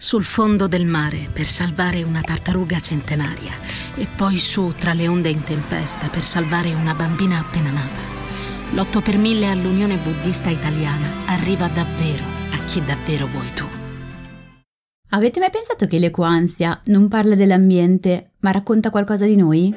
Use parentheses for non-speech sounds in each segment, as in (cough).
sul fondo del mare per salvare una tartaruga centenaria e poi su tra le onde in tempesta per salvare una bambina appena nata. L'8 per 1000 all'Unione Buddista Italiana arriva davvero a chi davvero vuoi tu. Avete mai pensato che l'ecoansia non parla dell'ambiente, ma racconta qualcosa di noi?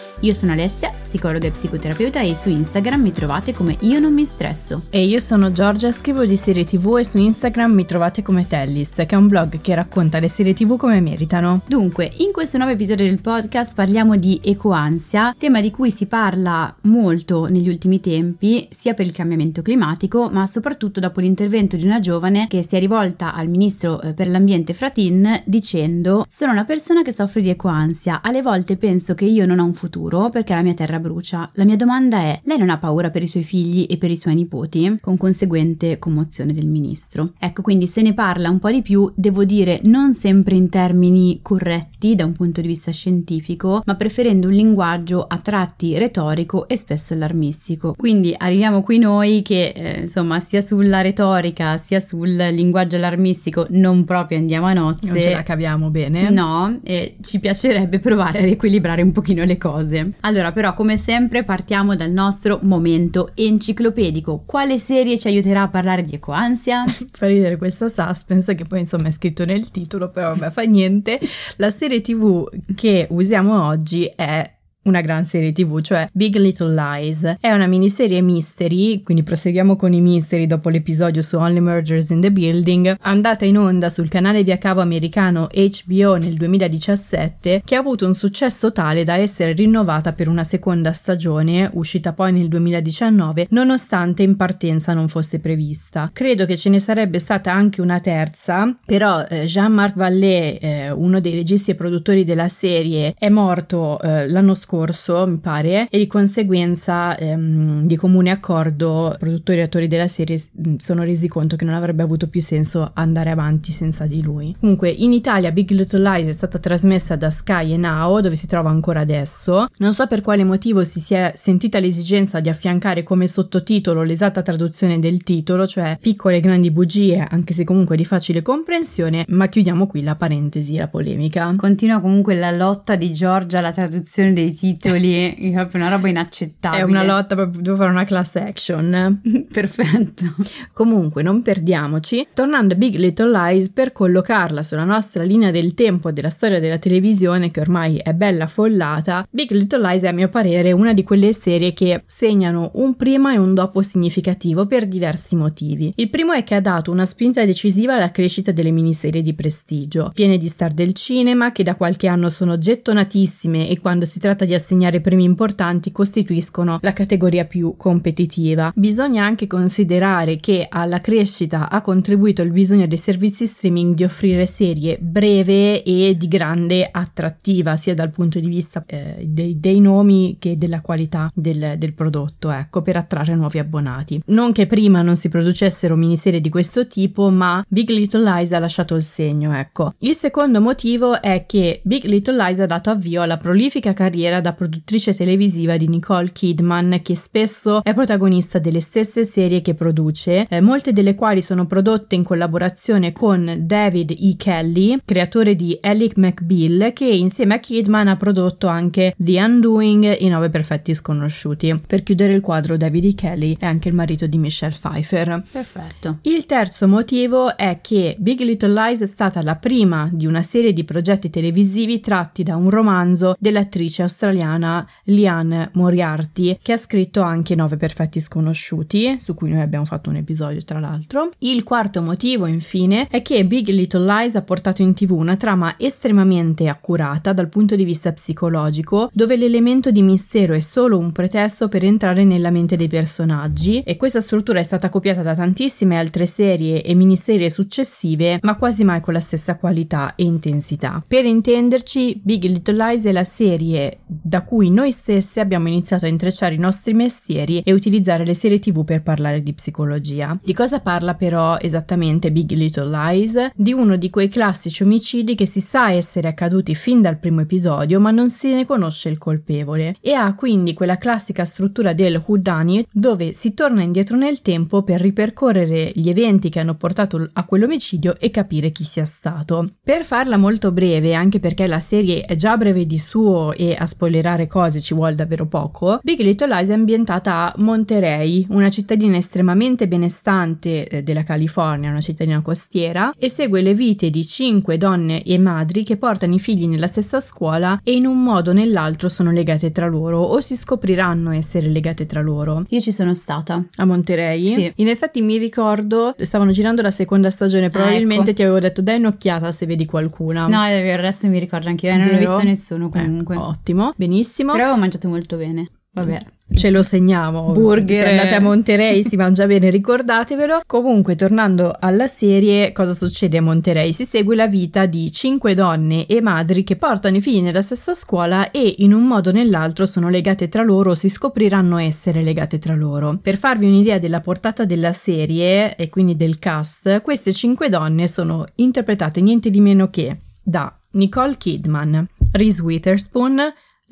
Io sono Alessia psicologa e psicoterapeuta e su Instagram mi trovate come Io non mi stresso. E io sono Giorgia, scrivo di serie tv e su Instagram mi trovate come Tellist, che è un blog che racconta le serie tv come meritano. Dunque, in questo nuovo episodio del podcast parliamo di ecoansia, tema di cui si parla molto negli ultimi tempi, sia per il cambiamento climatico, ma soprattutto dopo l'intervento di una giovane che si è rivolta al ministro eh, per l'ambiente Fratin dicendo sono una persona che soffre di ecoansia, alle volte penso che io non ho un futuro perché la mia terra brucia. La mia domanda è, lei non ha paura per i suoi figli e per i suoi nipoti? Con conseguente commozione del ministro. Ecco, quindi se ne parla un po' di più, devo dire non sempre in termini corretti da un punto di vista scientifico, ma preferendo un linguaggio a tratti retorico e spesso allarmistico. Quindi arriviamo qui noi che, eh, insomma, sia sulla retorica sia sul linguaggio allarmistico non proprio andiamo a nozze. Non ce la caviamo bene. No, e ci piacerebbe provare a riequilibrare un pochino le cose. Allora, però, come sempre partiamo dal nostro momento enciclopedico. Quale serie ci aiuterà a parlare di ecoansia? (laughs) fa ridere questo suspense che poi insomma è scritto nel titolo, però vabbè fa niente. La serie tv che usiamo oggi è una gran serie tv, cioè Big Little Lies. È una miniserie mystery, quindi proseguiamo con i mystery dopo l'episodio su Only Murders in the Building, andata in onda sul canale via cavo americano HBO nel 2017, che ha avuto un successo tale da essere rinnovata per una seconda stagione, uscita poi nel 2019, nonostante in partenza non fosse prevista. Credo che ce ne sarebbe stata anche una terza, però eh, Jean-Marc Vallée, eh, uno dei registi e produttori della serie, è morto eh, l'anno scorso scorso, mi pare, e di conseguenza ehm, di comune accordo produttori e attori della serie sono resi conto che non avrebbe avuto più senso andare avanti senza di lui. Comunque in Italia Big Little Lies è stata trasmessa da Sky e Now, dove si trova ancora adesso. Non so per quale motivo si sia sentita l'esigenza di affiancare come sottotitolo l'esatta traduzione del titolo, cioè piccole e grandi bugie, anche se comunque di facile comprensione, ma chiudiamo qui la parentesi, la polemica. Continua comunque la lotta di Giorgia alla traduzione dei titoli, è proprio una roba inaccettabile. È una lotta, proprio, devo fare una class action. (laughs) Perfetto. Comunque, non perdiamoci. Tornando a Big Little Lies, per collocarla sulla nostra linea del tempo della storia della televisione, che ormai è bella follata, Big Little Lies è a mio parere una di quelle serie che segnano un prima e un dopo significativo per diversi motivi. Il primo è che ha dato una spinta decisiva alla crescita delle miniserie di prestigio, piene di star del cinema che da qualche anno sono gettonatissime e quando si tratta di di assegnare premi importanti costituiscono la categoria più competitiva. Bisogna anche considerare che alla crescita ha contribuito il bisogno dei servizi streaming di offrire serie breve e di grande attrattiva, sia dal punto di vista eh, dei, dei, nomi che della qualità del, del prodotto, ecco, per attrarre nuovi abbonati. Non che prima non si producessero miniserie di questo tipo, ma Big Little Lies ha lasciato il segno, ecco. Il secondo motivo è che Big Little Lies ha dato avvio alla prolifica carriera da produttrice televisiva di Nicole Kidman, che spesso è protagonista delle stesse serie che produce, eh, molte delle quali sono prodotte in collaborazione con David E. Kelly, creatore di Alec McBeal, che insieme a Kidman ha prodotto anche The Undoing e Nove Perfetti Sconosciuti. Per chiudere il quadro, David E. Kelly è anche il marito di Michelle Pfeiffer. Perfetto. Il terzo motivo è che Big Little Lies è stata la prima di una serie di progetti televisivi tratti da un romanzo dell'attrice australiana australiana Liane Moriarty, che ha scritto anche Nove perfetti sconosciuti, su cui noi abbiamo fatto un episodio tra l'altro. Il quarto motivo, infine, è che Big Little Lies ha portato in tv una trama estremamente accurata dal punto di vista psicologico, dove l'elemento di mistero è solo un pretesto per entrare nella mente dei personaggi e questa struttura è stata copiata da tantissime altre serie e miniserie successive, ma quasi mai con la stessa qualità e intensità. Per intenderci, Big Little Lies è la serie da cui noi stessi abbiamo iniziato a intrecciare i nostri mestieri e utilizzare le serie tv per parlare di psicologia. Di cosa parla però esattamente Big Little Lies? Di uno di quei classici omicidi che si sa essere accaduti fin dal primo episodio ma non se ne conosce il colpevole e ha quindi quella classica struttura del whodunit dove si torna indietro nel tempo per ripercorrere gli eventi che hanno portato a quell'omicidio e capire chi sia stato. Per farla molto breve, anche perché la serie è già breve di suo e a spoilerare cose ci vuole davvero poco, Big Little Lies è ambientata a Monterey, una cittadina estremamente benestante eh, della California, una cittadina costiera, e segue le vite di cinque donne e madri che portano i figli nella stessa scuola e in un modo o nell'altro sono legate tra loro o si scopriranno essere legate tra loro. Io ci sono stata. A Monterey? Sì. In effetti mi ricordo, stavano girando la seconda stagione, probabilmente Ah, ecco. ti avevo detto dai un'occhiata se vedi qualcuna. No, è vero, il resto mi ricordo anche io, eh, non ho visto nessuno comunque. Eh, ottimo, benissimo. Però avevo mangiato molto bene. Vabbè. Ce lo segniamo. Burger. Se andate a Monterey si mangia bene, ricordatevelo. Comunque, tornando alla serie, cosa succede a Monterey? Si segue la vita di cinque donne e madri che portano i figli nella stessa scuola e in un modo o nell'altro sono legate tra loro o si scopriranno essere legate tra loro. Per farvi un'idea della portata della serie e quindi del cast, queste cinque donne sono interpretate niente di meno che da Nicole Kidman, Reese Witherspoon,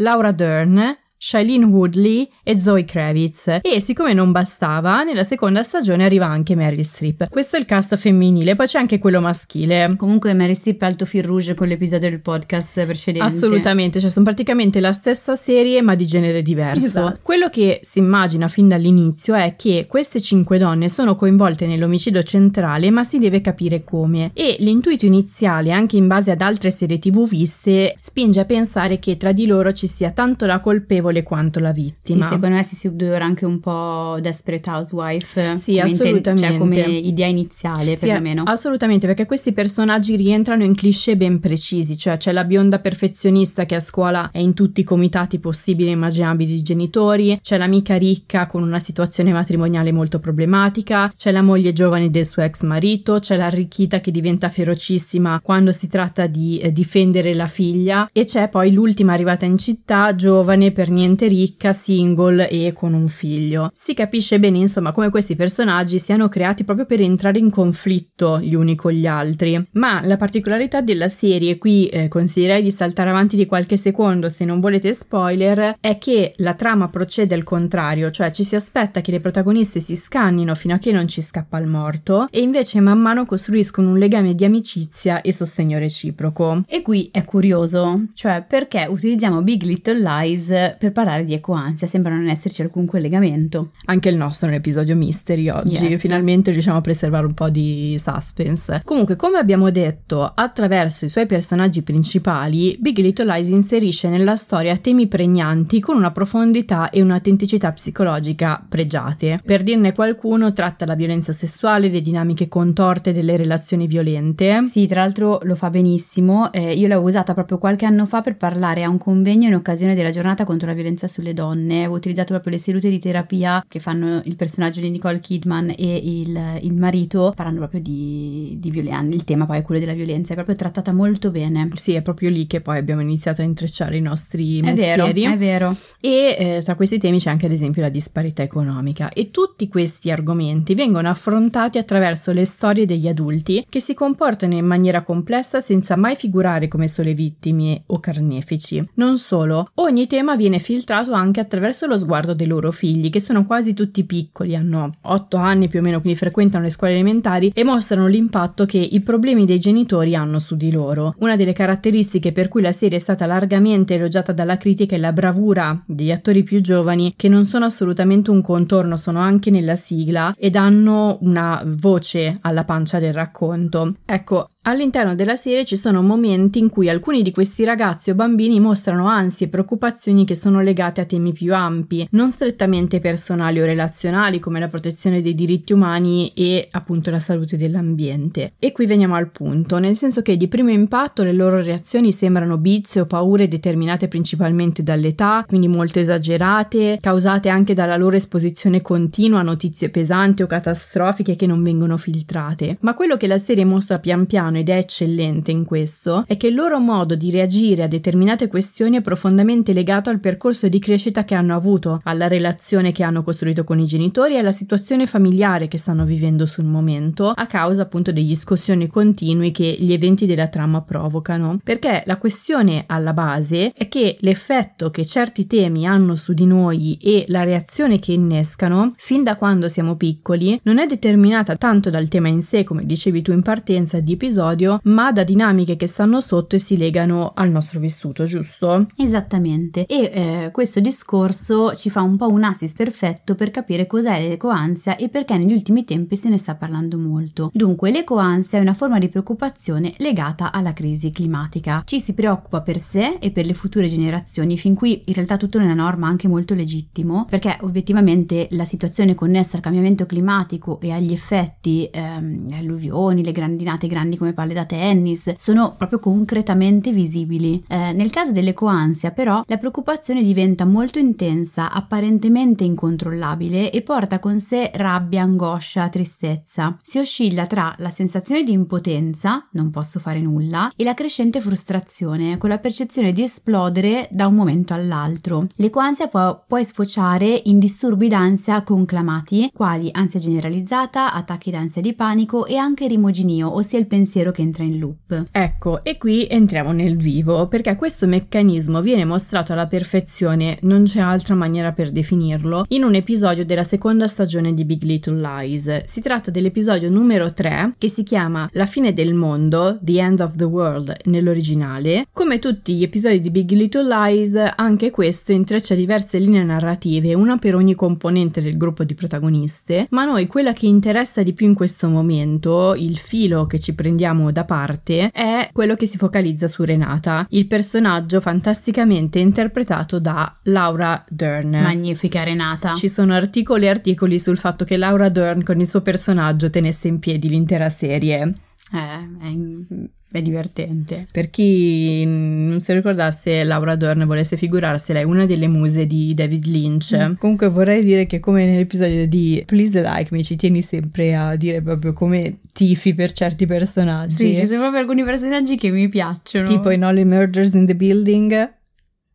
Laura Dern, Shailene Woodley e Zoe Kravitz. E siccome non bastava, nella seconda stagione arriva anche Meryl Streep. Questo è il cast femminile, poi c'è anche quello maschile. Comunque Mary Streep è alto fil rouge con l'episodio del podcast precedente. Assolutamente, cioè sono praticamente la stessa serie ma di genere diverso. Esatto. Quello che si immagina fin dall'inizio è che queste cinque donne sono coinvolte nell'omicidio centrale ma si deve capire come e l'intuito iniziale anche in base ad altre serie tv viste spinge a pensare che tra di loro ci sia tanto la colpevole quanto la Sì, vittima. secondo me si subdolora anche un po' Desperate Housewife. Sì, come inten- assolutamente. Cioè come idea iniziale, Sì, perlomeno. assolutamente, perché questi personaggi rientrano in cliché ben precisi, cioè c'è la bionda perfezionista che a scuola è in tutti i comitati possibili e immaginabili di genitori, c'è l'amica ricca con una situazione matrimoniale molto problematica, c'è la moglie giovane del suo ex marito, c'è l'arricchita che diventa ferocissima quando si tratta di eh, difendere la figlia e c'è poi l'ultima arrivata in città, giovane per niente ricca, single e con un figlio. Si capisce bene insomma come questi personaggi siano creati proprio per entrare in conflitto gli uni con gli altri. Ma la particolarità della serie, qui eh, consiglierei di saltare avanti di qualche secondo se non volete spoiler, è che la trama procede al contrario, cioè ci si aspetta che le protagoniste si scannino fino a che non ci scappa il morto e invece man mano costruiscono un legame di amicizia e sostegno reciproco. E qui è curioso, cioè perché utilizziamo Big Little Lies per parlare di ecoansia, sembra non esserci alcun collegamento. Anche il nostro è un episodio mystery oggi, Yes. finalmente riusciamo a preservare un po' di suspense. Comunque, come abbiamo detto, attraverso i suoi personaggi principali, Big Little Lies inserisce nella storia temi pregnanti con una profondità e un'autenticità psicologica pregiate. Per dirne qualcuno, tratta la violenza sessuale, le dinamiche contorte delle relazioni violente. Sì, tra l'altro lo fa benissimo, eh, io l'avevo usata proprio qualche anno fa per parlare a un convegno in occasione della giornata contro la violenza sulle donne, avevo utilizzato proprio le sedute di terapia che fanno il personaggio di Nicole Kidman e il, il marito, parlando proprio di, di violenza, il tema poi è quello della violenza, è proprio trattata molto bene. Sì, è proprio lì che poi abbiamo iniziato a intrecciare i nostri È vero, è vero. E eh, tra questi temi c'è anche ad esempio la disparità economica e tutti questi argomenti vengono affrontati attraverso le storie degli adulti che si comportano in maniera complessa senza mai figurare come sole vittime o carnefici. Non solo, ogni tema viene filtrato anche attraverso lo sguardo dei loro figli che sono quasi tutti piccoli, hanno 8 anni più o meno, quindi frequentano le scuole elementari e mostrano l'impatto che i problemi dei genitori hanno su di loro. Una delle caratteristiche per cui la serie è stata largamente elogiata dalla critica è la bravura degli attori più giovani che non sono assolutamente un contorno, sono anche nella sigla e danno una voce alla pancia del racconto. Ecco, All'interno della serie ci sono momenti in cui alcuni di questi ragazzi o bambini mostrano ansie e preoccupazioni che sono legate a temi più ampi, non strettamente personali o relazionali come la protezione dei diritti umani e appunto la salute dell'ambiente. E qui veniamo al punto, nel senso che di primo impatto le loro reazioni sembrano bizze o paure determinate principalmente dall'età, quindi molto esagerate, causate anche dalla loro esposizione continua a notizie pesanti o catastrofiche che non vengono filtrate. Ma quello che la serie mostra pian piano strano ed è eccellente in questo è che il loro modo di reagire a determinate questioni è profondamente legato al percorso di crescita che hanno avuto, alla relazione che hanno costruito con i genitori e alla situazione familiare che stanno vivendo sul momento, a causa appunto degli scossioni continui che gli eventi della trama provocano. Perché la questione alla base è che l'effetto che certi temi hanno su di noi e la reazione che innescano, fin da quando siamo piccoli, non è determinata tanto dal tema in sé, come dicevi tu in partenza di episodio, ma da dinamiche che stanno sotto e si legano al nostro vissuto, giusto? Esattamente. E eh, questo discorso ci fa un po' un assist perfetto per capire cos'è l'ecoansia e perché negli ultimi tempi se ne sta parlando molto. Dunque, l'ecoansia è una forma di preoccupazione legata alla crisi climatica. Ci si preoccupa per sé e per le future generazioni, fin qui in realtà tutto una norma anche molto legittimo, perché obiettivamente la situazione connessa al cambiamento climatico e agli effetti, ehm, alluvioni, le grandinate grandi come palle da tennis, sono proprio concretamente visibili. Eh, nel caso dell'ecoansia, però, la preoccupazione diventa molto intensa, apparentemente incontrollabile e porta con sé rabbia, angoscia, tristezza. Si oscilla tra la sensazione di impotenza, non posso fare nulla, e la crescente frustrazione, con la percezione di esplodere da un momento all'altro. L'ecoansia può poi sfociare in disturbi d'ansia conclamati, quali ansia generalizzata, attacchi d'ansia di panico e anche rimoginio, ossia il pensiero che entra in loop. Ecco, e qui entriamo nel vivo, perché questo meccanismo viene mostrato alla perfezione, non c'è altra maniera per definirlo, in un episodio della seconda stagione di Big Little Lies. Si tratta dell'episodio numero 3, che si chiama La fine del mondo, The End of the World nell'originale. Come tutti gli episodi di Big Little Lies, anche questo intreccia diverse linee narrative, una per ogni componente del gruppo di protagoniste, ma noi quella che interessa di più in questo momento, il filo che ci prendiamo da parte, è quello che si focalizza su Renata, il personaggio fantasticamente interpretato da Laura Dern. Magnifica Renata. Ci sono articoli e articoli sul fatto che Laura Dern con il suo personaggio tenesse in piedi l'intera serie. Eh, è, è, divertente. Per chi non si ricordasse, Laura Dern volesse figurarsela, è una delle muse di David Lynch. Mm. Comunque vorrei dire che come nell'episodio di Please Like Me ci tieni sempre a dire proprio come tifi per certi personaggi. Sì, ci sono proprio alcuni personaggi che mi piacciono. Tipo in All the Murders in the Building.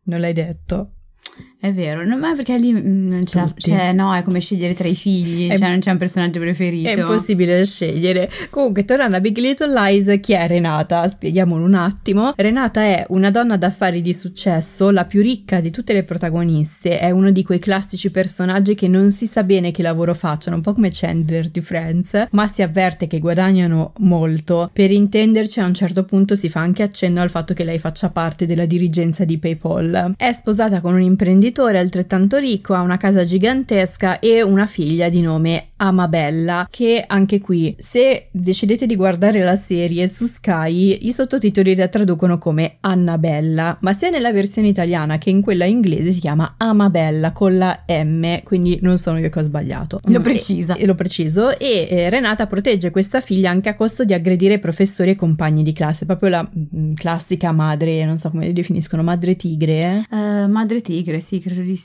Non l'hai detto? È vero, no, ma perché lì mm, non c'è, cioè, no, è come scegliere tra i figli, è, cioè non c'è un personaggio preferito. È impossibile scegliere. Comunque, tornando a Big Little Lies, chi è Renata? Spieghiamolo un attimo. Renata è una donna d'affari di successo, la più ricca di tutte le protagoniste, è uno di quei classici personaggi che non si sa bene che lavoro facciano, un po' come Chandler di Friends, ma si avverte che guadagnano molto. Per intenderci, a un certo punto si fa anche accenno al fatto che lei faccia parte della dirigenza di PayPal. È sposata con un imprenditore imprenditore altrettanto ricco, ha una casa gigantesca e una figlia di nome Amabella, che anche qui, se decidete di guardare la serie su Sky, i sottotitoli la traducono come Annabella, ma sia nella versione italiana che in quella inglese si chiama Amabella con la M, quindi non sono io che ho sbagliato. Lo precisa. E, lo preciso. E eh, Renata protegge questa figlia anche a costo di aggredire professori e compagni di classe, proprio la mh, mm, classica madre, non so come li definiscono, madre tigre. Eh? Uh, madre tigre, sì, credo di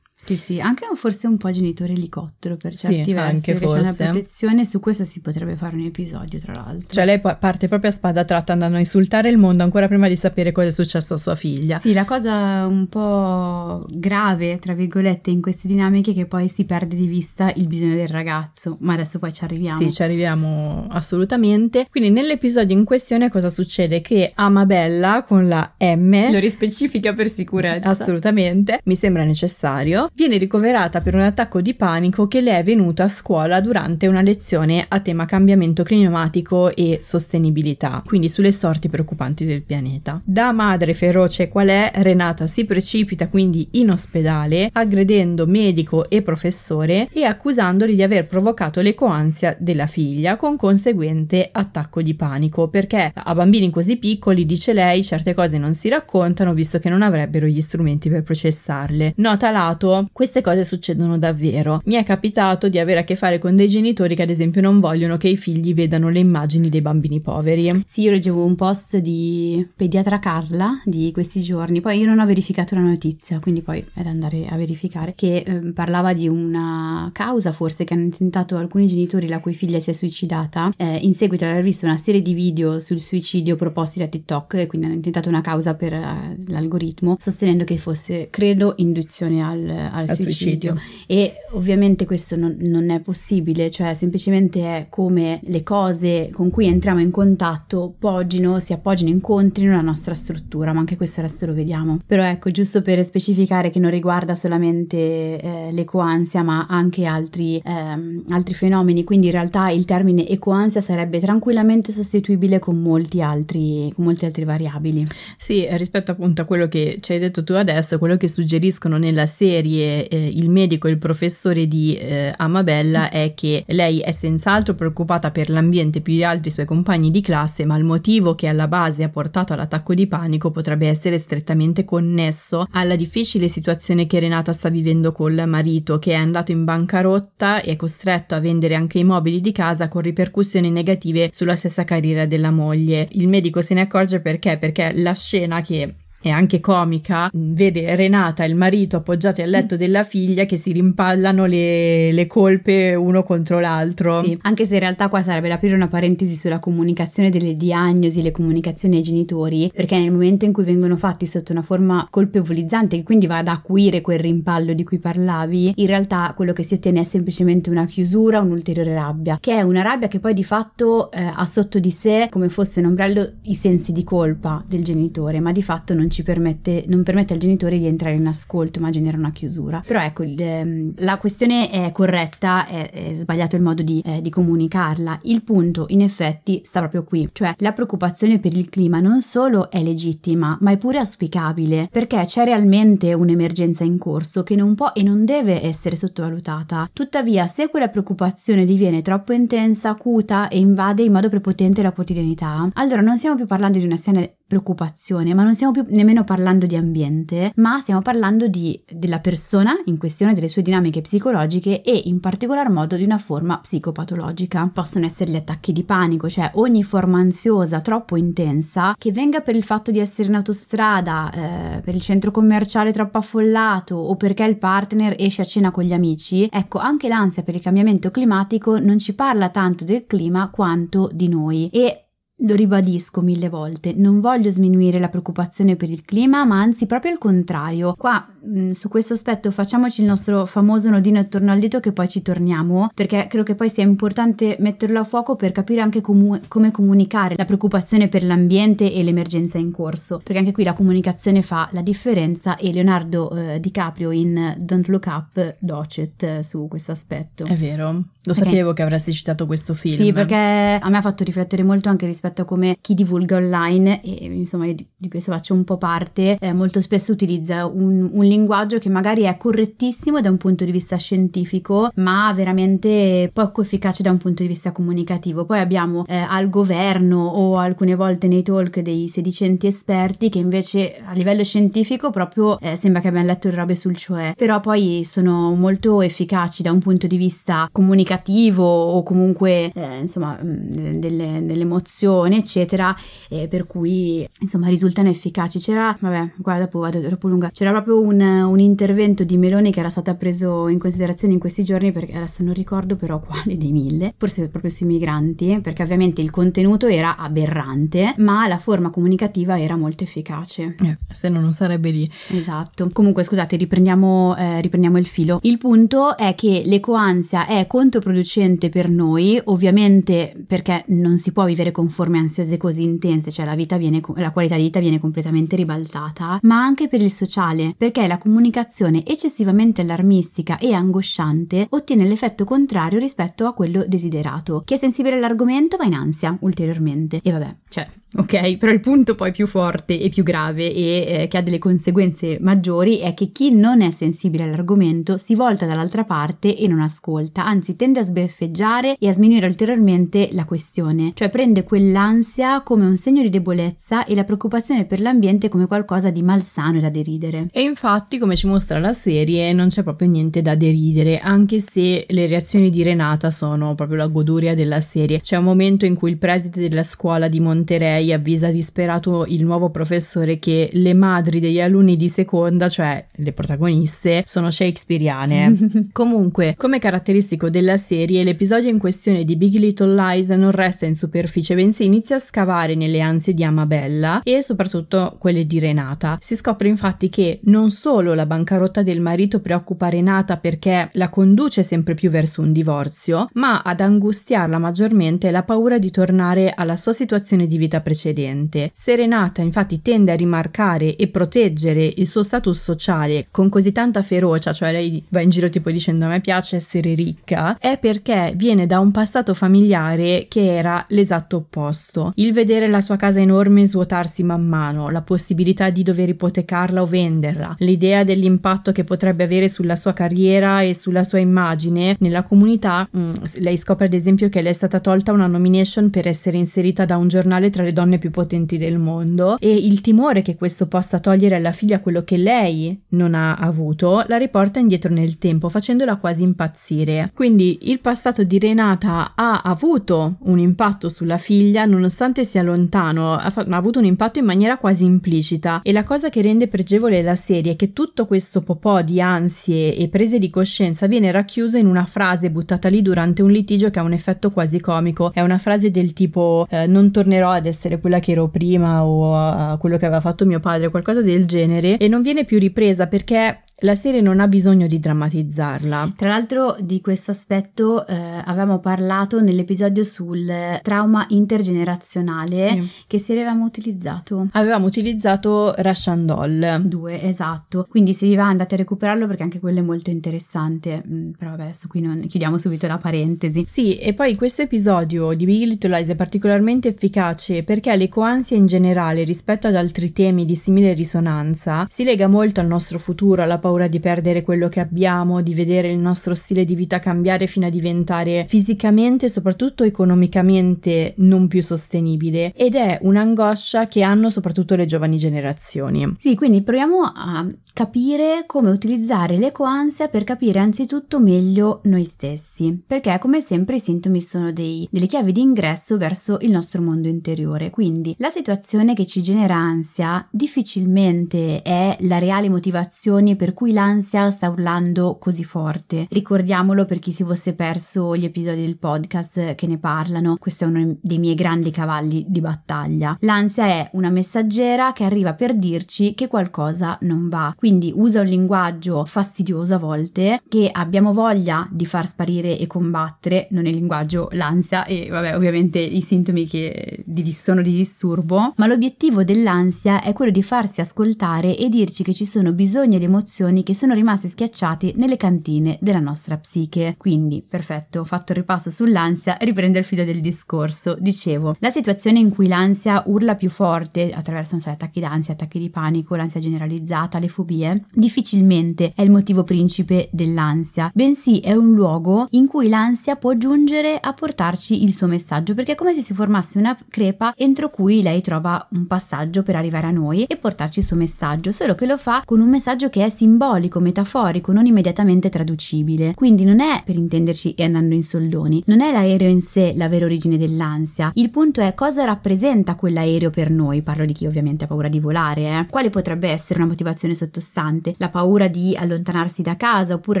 sì. Sì, anche forse un po' genitore elicottero per certi sì, versi, anche forse. c'è una protezione, su questo si potrebbe fare un episodio tra l'altro. Cioè lei parte proprio a spada tratta andando a insultare il mondo ancora prima di sapere cosa è successo a sua figlia. Sì, la cosa un po' grave, tra virgolette, in queste dinamiche è che poi si perde di vista il bisogno del ragazzo, ma adesso poi ci arriviamo. Sì, ci arriviamo assolutamente. Quindi nell'episodio in questione cosa succede? Che Amabella con la M... Lo rispecifica per sicurezza. Assolutamente, mi sembra necessario viene ricoverata per un attacco di panico che le è venuto a scuola durante una lezione a tema cambiamento climatico e sostenibilità, quindi sulle sorti preoccupanti del pianeta. Da madre feroce qual è, Renata si precipita quindi in ospedale, aggredendo medico e professore e accusandoli di aver provocato l'ecoansia della figlia con conseguente attacco di panico, perché a bambini così piccoli, dice lei, certe cose non si raccontano visto che non avrebbero gli strumenti per processarle. Nota lato, queste cose succedono davvero. Mi è capitato di avere a che fare con dei genitori che ad esempio non vogliono che i figli vedano le immagini dei bambini poveri. Sì, io leggevo un post di pediatra Carla di questi giorni, poi io non ho verificato la notizia, quindi poi è da andare a verificare, che eh, parlava di una causa forse che hanno intentato alcuni genitori la cui figlia si è suicidata eh, in seguito ad aver visto una serie di video sul suicidio proposti da TikTok e quindi hanno intentato una causa per eh, l'algoritmo sostenendo che fosse, credo, induzione al, al suicidio. suicidio. E ovviamente questo non, non è possibile, cioè semplicemente è come le cose con cui entriamo in contatto poggino, si appoggino, incontrino la nostra struttura, ma anche questo adesso lo vediamo. Però ecco, giusto per specificare che non riguarda solamente eh, l'ecoansia, ma anche altri, ehm, altri fenomeni, quindi in realtà il termine ecoansia sarebbe tranquillamente sostituibile con molti altri, con molte altre variabili. Sì, rispetto appunto a quello che ci hai detto tu adesso, quello che suggeriscono nella serie eh, il medico e il professore di eh, Amabella è che lei è senz'altro preoccupata per l'ambiente più di altri suoi compagni di classe, ma il motivo che alla base ha portato all'attacco di panico potrebbe essere strettamente connesso alla difficile situazione che Renata sta vivendo col marito, che è andato in bancarotta e è costretto a vendere anche i mobili di casa con ripercussioni negative sulla stessa carriera della moglie. Il medico se ne accorge perché? Perché la scena che e anche comica, vede Renata e il marito appoggiati al letto della figlia che si rimpallano le, le, colpe uno contro l'altro. Sì, anche se in realtà qua sarebbe da aprire una parentesi sulla comunicazione delle diagnosi, le comunicazioni ai genitori, perché nel momento in cui vengono fatti sotto una forma colpevolizzante, che quindi va ad acuire quel rimpallo di cui parlavi, in realtà quello che si ottiene è semplicemente una chiusura, un'ulteriore rabbia, che è una rabbia che poi di fatto eh, ha sotto di sé come fosse un ombrello i sensi di colpa del genitore, ma di fatto non ci permette, non permette al genitore di entrare in ascolto, ma genera una chiusura. Però ecco, il, ehm, la questione è corretta, è, è sbagliato il modo di, eh, di comunicarla. Il punto, in effetti, sta proprio qui, cioè la preoccupazione per il clima non solo è legittima, ma è pure auspicabile, perché c'è realmente un'emergenza in corso che non può e non deve essere sottovalutata. Tuttavia, se quella preoccupazione diviene troppo intensa, acuta e invade in modo prepotente la quotidianità, allora non stiamo più parlando di una sana preoccupazione, ma non stiamo più nemmeno parlando di ambiente, ma stiamo parlando di, della persona in questione, delle sue dinamiche psicologiche e in particolar modo di una forma psicopatologica. Possono essere gli attacchi di panico, cioè ogni forma ansiosa troppo intensa che venga per il fatto di essere in autostrada, eh, per il centro commerciale troppo affollato o perché il partner esce a cena con gli amici. Ecco, anche l'ansia per il cambiamento climatico non ci parla tanto del clima quanto di noi e lo ribadisco mille volte, non voglio sminuire la preoccupazione per il clima, ma anzi proprio il contrario. Qua mh, mm, su questo aspetto facciamoci il nostro famoso nodino attorno al dito che poi ci torniamo, perché credo che poi sia importante metterlo a fuoco per capire anche comu- come comunicare la preoccupazione per l'ambiente e l'emergenza in corso, perché anche qui la comunicazione fa la differenza e Leonardo eh, DiCaprio in Don't Look Up docet eh, su questo aspetto. È vero, lo okay. sapevo che avresti citato questo film. Sì, perché a me ha fatto riflettere molto anche rispetto rispetto a come chi divulga online, e insomma io di, di questo faccio un po' parte, eh, molto spesso utilizza un, un, linguaggio che magari è correttissimo da un punto di vista scientifico, ma veramente poco efficace da un punto di vista comunicativo. Poi abbiamo eh, al governo o alcune volte nei talk dei sedicenti esperti che invece a livello scientifico proprio eh, sembra che abbiano letto le robe sul cioè, però poi sono molto efficaci da un punto di vista comunicativo o comunque eh, insomma mm, delle, delle emozioni produzione, eccetera, eh, per cui insomma risultano efficaci. C'era, vabbè, qua dopo vado troppo lunga, c'era proprio un, un, intervento di Meloni che era stato preso in considerazione in questi giorni, perché adesso non ricordo però (laughs) quali dei mille, forse proprio sui migranti, perché ovviamente il contenuto era aberrante, ma la forma comunicativa era molto efficace. Eh, se no non sarebbe lì. Esatto. Comunque scusate, riprendiamo, eh, riprendiamo il filo. Il punto è che l'ecoansia è controproducente per noi, ovviamente perché non si può vivere con forme ansiose così intense, cioè la, viene, la qualità di vita viene completamente ribaltata, ma anche per il sociale, perché la comunicazione eccessivamente allarmistica e angosciante ottiene l'effetto contrario rispetto a quello desiderato. Chi è sensibile all'argomento va in ansia ulteriormente. E vabbè, cioè ok? Però il punto poi più forte e più grave e eh, che ha delle conseguenze maggiori è che chi non è sensibile all'argomento si volta dall'altra parte e non ascolta, anzi tende a sbeffeggiare e a sminuire ulteriormente la questione, cioè prende quell'ansia come un segno di debolezza e la preoccupazione per l'ambiente come qualcosa di malsano e da deridere. E infatti, come ci mostra la serie, non c'è proprio niente da deridere, anche se le reazioni di Renata sono proprio la goduria della serie. C'è un momento in cui il preside della scuola di Monterey lei avvisa disperato il nuovo professore che le madri degli alunni di seconda, cioè le protagoniste, sono shakespeariane. (laughs) Comunque, come caratteristico della serie, l'episodio in questione di Big Little Lies non resta in superficie, bensì inizia a scavare nelle ansie di Amabella e soprattutto quelle di Renata. Si scopre infatti che non solo la bancarotta del marito preoccupa Renata perché la conduce sempre più verso un divorzio, ma ad angustiarla maggiormente la paura di tornare alla sua situazione di vita precedente. Serenata infatti tende a rimarcare e proteggere il suo status sociale con così tanta ferocia, cioè lei va in giro tipo dicendo a me piace essere ricca, è perché viene da un passato familiare che era l'esatto opposto. Il vedere la sua casa enorme svuotarsi man mano, la possibilità di dover ipotecarla o venderla, l'idea dell'impatto che potrebbe avere sulla sua carriera e sulla sua immagine nella comunità. Mm, lei scopre ad esempio che le è stata tolta una nomination per essere inserita da un giornale tra le donne più potenti del mondo e il timore che questo possa togliere alla figlia quello che lei non ha avuto la riporta indietro nel tempo facendola quasi impazzire. Quindi il passato di Renata ha avuto un impatto sulla figlia nonostante sia lontano, ha, fa- ha avuto un impatto in maniera quasi implicita e la cosa che rende pregevole la serie è che tutto questo popò di ansie e prese di coscienza viene racchiuso in una frase buttata lì durante un litigio che ha un effetto quasi comico. È una frase del tipo eh, non tornerò ad essere essere quella che ero prima o a quello che aveva fatto mio padre, qualcosa del genere, e non viene più ripresa perché la serie non ha bisogno di drammatizzarla. Tra l'altro di questo aspetto eh, avevamo parlato nell'episodio sul trauma intergenerazionale sì. che serie avevamo utilizzato. Avevamo utilizzato Russian Doll. Due, esatto. Quindi se vi va andate a recuperarlo perché anche quello è molto interessante. Mm, però vabbè, adesso qui non chiudiamo subito la parentesi. Sì, e poi questo episodio di Big Little Lies è particolarmente efficace perché l'ecoansia in generale rispetto ad altri temi di simile risonanza si lega molto al nostro futuro, alla paura di perdere quello che abbiamo, di vedere il nostro stile di vita cambiare fino a diventare fisicamente e soprattutto economicamente non più sostenibile ed è un'angoscia che hanno soprattutto le giovani generazioni. Sì, quindi proviamo a capire come utilizzare l'ecoansia per capire anzitutto meglio noi stessi, perché come sempre i sintomi sono dei, delle chiavi di ingresso verso il nostro mondo interiore. Quindi la situazione che ci genera ansia difficilmente è la reale motivazione per cui l'ansia sta urlando così forte. Ricordiamolo per chi si fosse perso gli episodi del podcast che ne parlano, questo è uno dei miei grandi cavalli di battaglia. L'ansia è una messaggera che arriva per dirci che qualcosa non va, quindi usa un linguaggio fastidioso a volte che abbiamo voglia di far sparire e combattere, non il linguaggio l'ansia e vabbè ovviamente i sintomi che sono di disturbo, ma l'obiettivo dell'ansia è quello di farsi ascoltare e dirci che ci sono bisogni ed emozioni emozioni che sono rimasti schiacciati nelle cantine della nostra psiche. Quindi, perfetto, ho fatto il ripasso sull'ansia, riprendo il filo del discorso. Dicevo, la situazione in cui l'ansia urla più forte attraverso non so, attacchi d'ansia, attacchi di panico, l'ansia generalizzata, le fobie, difficilmente è il motivo principe dell'ansia, bensì è un luogo in cui l'ansia può giungere a portarci il suo messaggio, perché è come se si formasse una crepa entro cui lei trova un passaggio per arrivare a noi e portarci il suo messaggio, solo che lo fa con un messaggio che è simbolico simbolico, metaforico, non immediatamente traducibile. Quindi non è, per intenderci e andando in soldoni, non è l'aereo in sé la vera origine dell'ansia. Il punto è cosa rappresenta quell'aereo per noi. Parlo di chi ovviamente ha paura di volare, eh. Quale potrebbe essere una motivazione sottostante? La paura di allontanarsi da casa, oppure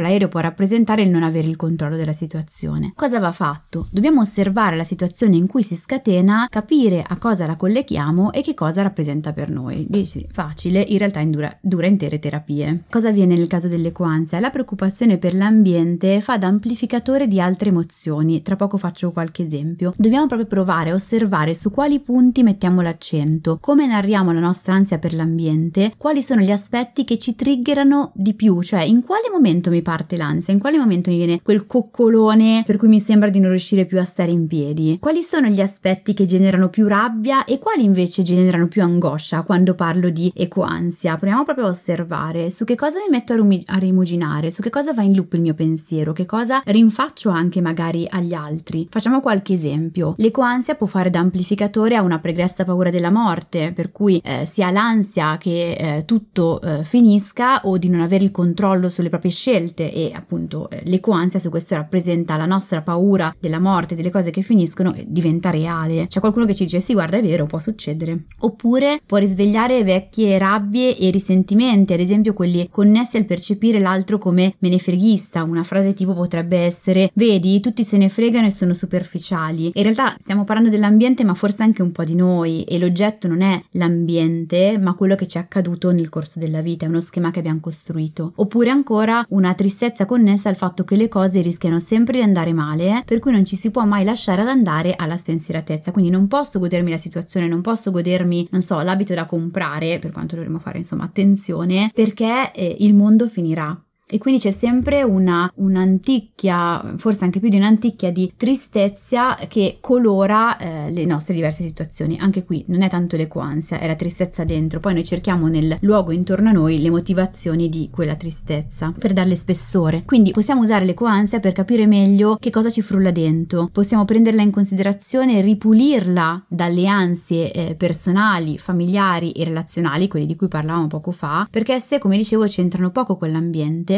l'aereo può rappresentare il non avere il controllo della situazione. Cosa va fatto? Dobbiamo osservare la situazione in cui si scatena, capire a cosa la colleghiamo e che cosa rappresenta per noi. Dici, facile, in realtà dura, dura intere terapie. Cosa cosa avviene nel caso dell'ecoansia? La preoccupazione per l'ambiente fa da amplificatore di altre emozioni. Tra poco faccio qualche esempio. Dobbiamo proprio provare a osservare su quali punti mettiamo l'accento, come narriamo la nostra ansia per l'ambiente, quali sono gli aspetti che ci triggerano di più, cioè in quale momento mi parte l'ansia, in quale momento mi viene quel coccolone per cui mi sembra di non riuscire più a stare in piedi, quali sono gli aspetti che generano più rabbia e quali invece generano più angoscia quando parlo di ecoansia. Proviamo proprio a osservare su che cosa mi metto a, rumi- a rimuginare, su che cosa va in loop il mio pensiero, che cosa rinfaccio anche magari agli altri. Facciamo qualche esempio. L'ecoansia può fare da amplificatore a una pregressa paura della morte, per cui eh, si l'ansia che eh, tutto eh, finisca o di non avere il controllo sulle proprie scelte e appunto eh, l'ecoansia su questo rappresenta la nostra paura della morte, delle cose che finiscono e diventa reale. C'è qualcuno che ci dice sì guarda è vero, può succedere. Oppure può risvegliare vecchie rabbie e risentimenti, ad esempio quelli connessi al percepire l'altro come menefreghista. Una frase tipo potrebbe essere vedi tutti se ne fregano e sono superficiali. In realtà stiamo parlando dell'ambiente ma forse anche un po' di noi e l'oggetto non è l'ambiente ma quello che ci è accaduto nel corso della vita, è uno schema che abbiamo costruito. Oppure ancora una tristezza connessa al fatto che le cose rischiano sempre di andare male, per cui non ci si può mai lasciare ad andare alla spensieratezza. Quindi non posso godermi la situazione, non posso godermi, non so, l'abito da comprare, per quanto dovremmo fare insomma attenzione, perché eh, il mondo finirà e quindi c'è sempre una, un'anticchia, forse anche più di un'anticchia di tristezza che colora eh, le nostre diverse situazioni. Anche qui non è tanto l'ecoansia, è la tristezza dentro, poi noi cerchiamo nel luogo intorno a noi le motivazioni di quella tristezza per darle spessore. Quindi possiamo usare l'ecoansia per capire meglio che cosa ci frulla dentro, possiamo prenderla in considerazione e ripulirla dalle ansie eh, personali, familiari e relazionali, quelle di cui parlavamo poco fa, perché esse, come dicevo, c'entrano poco con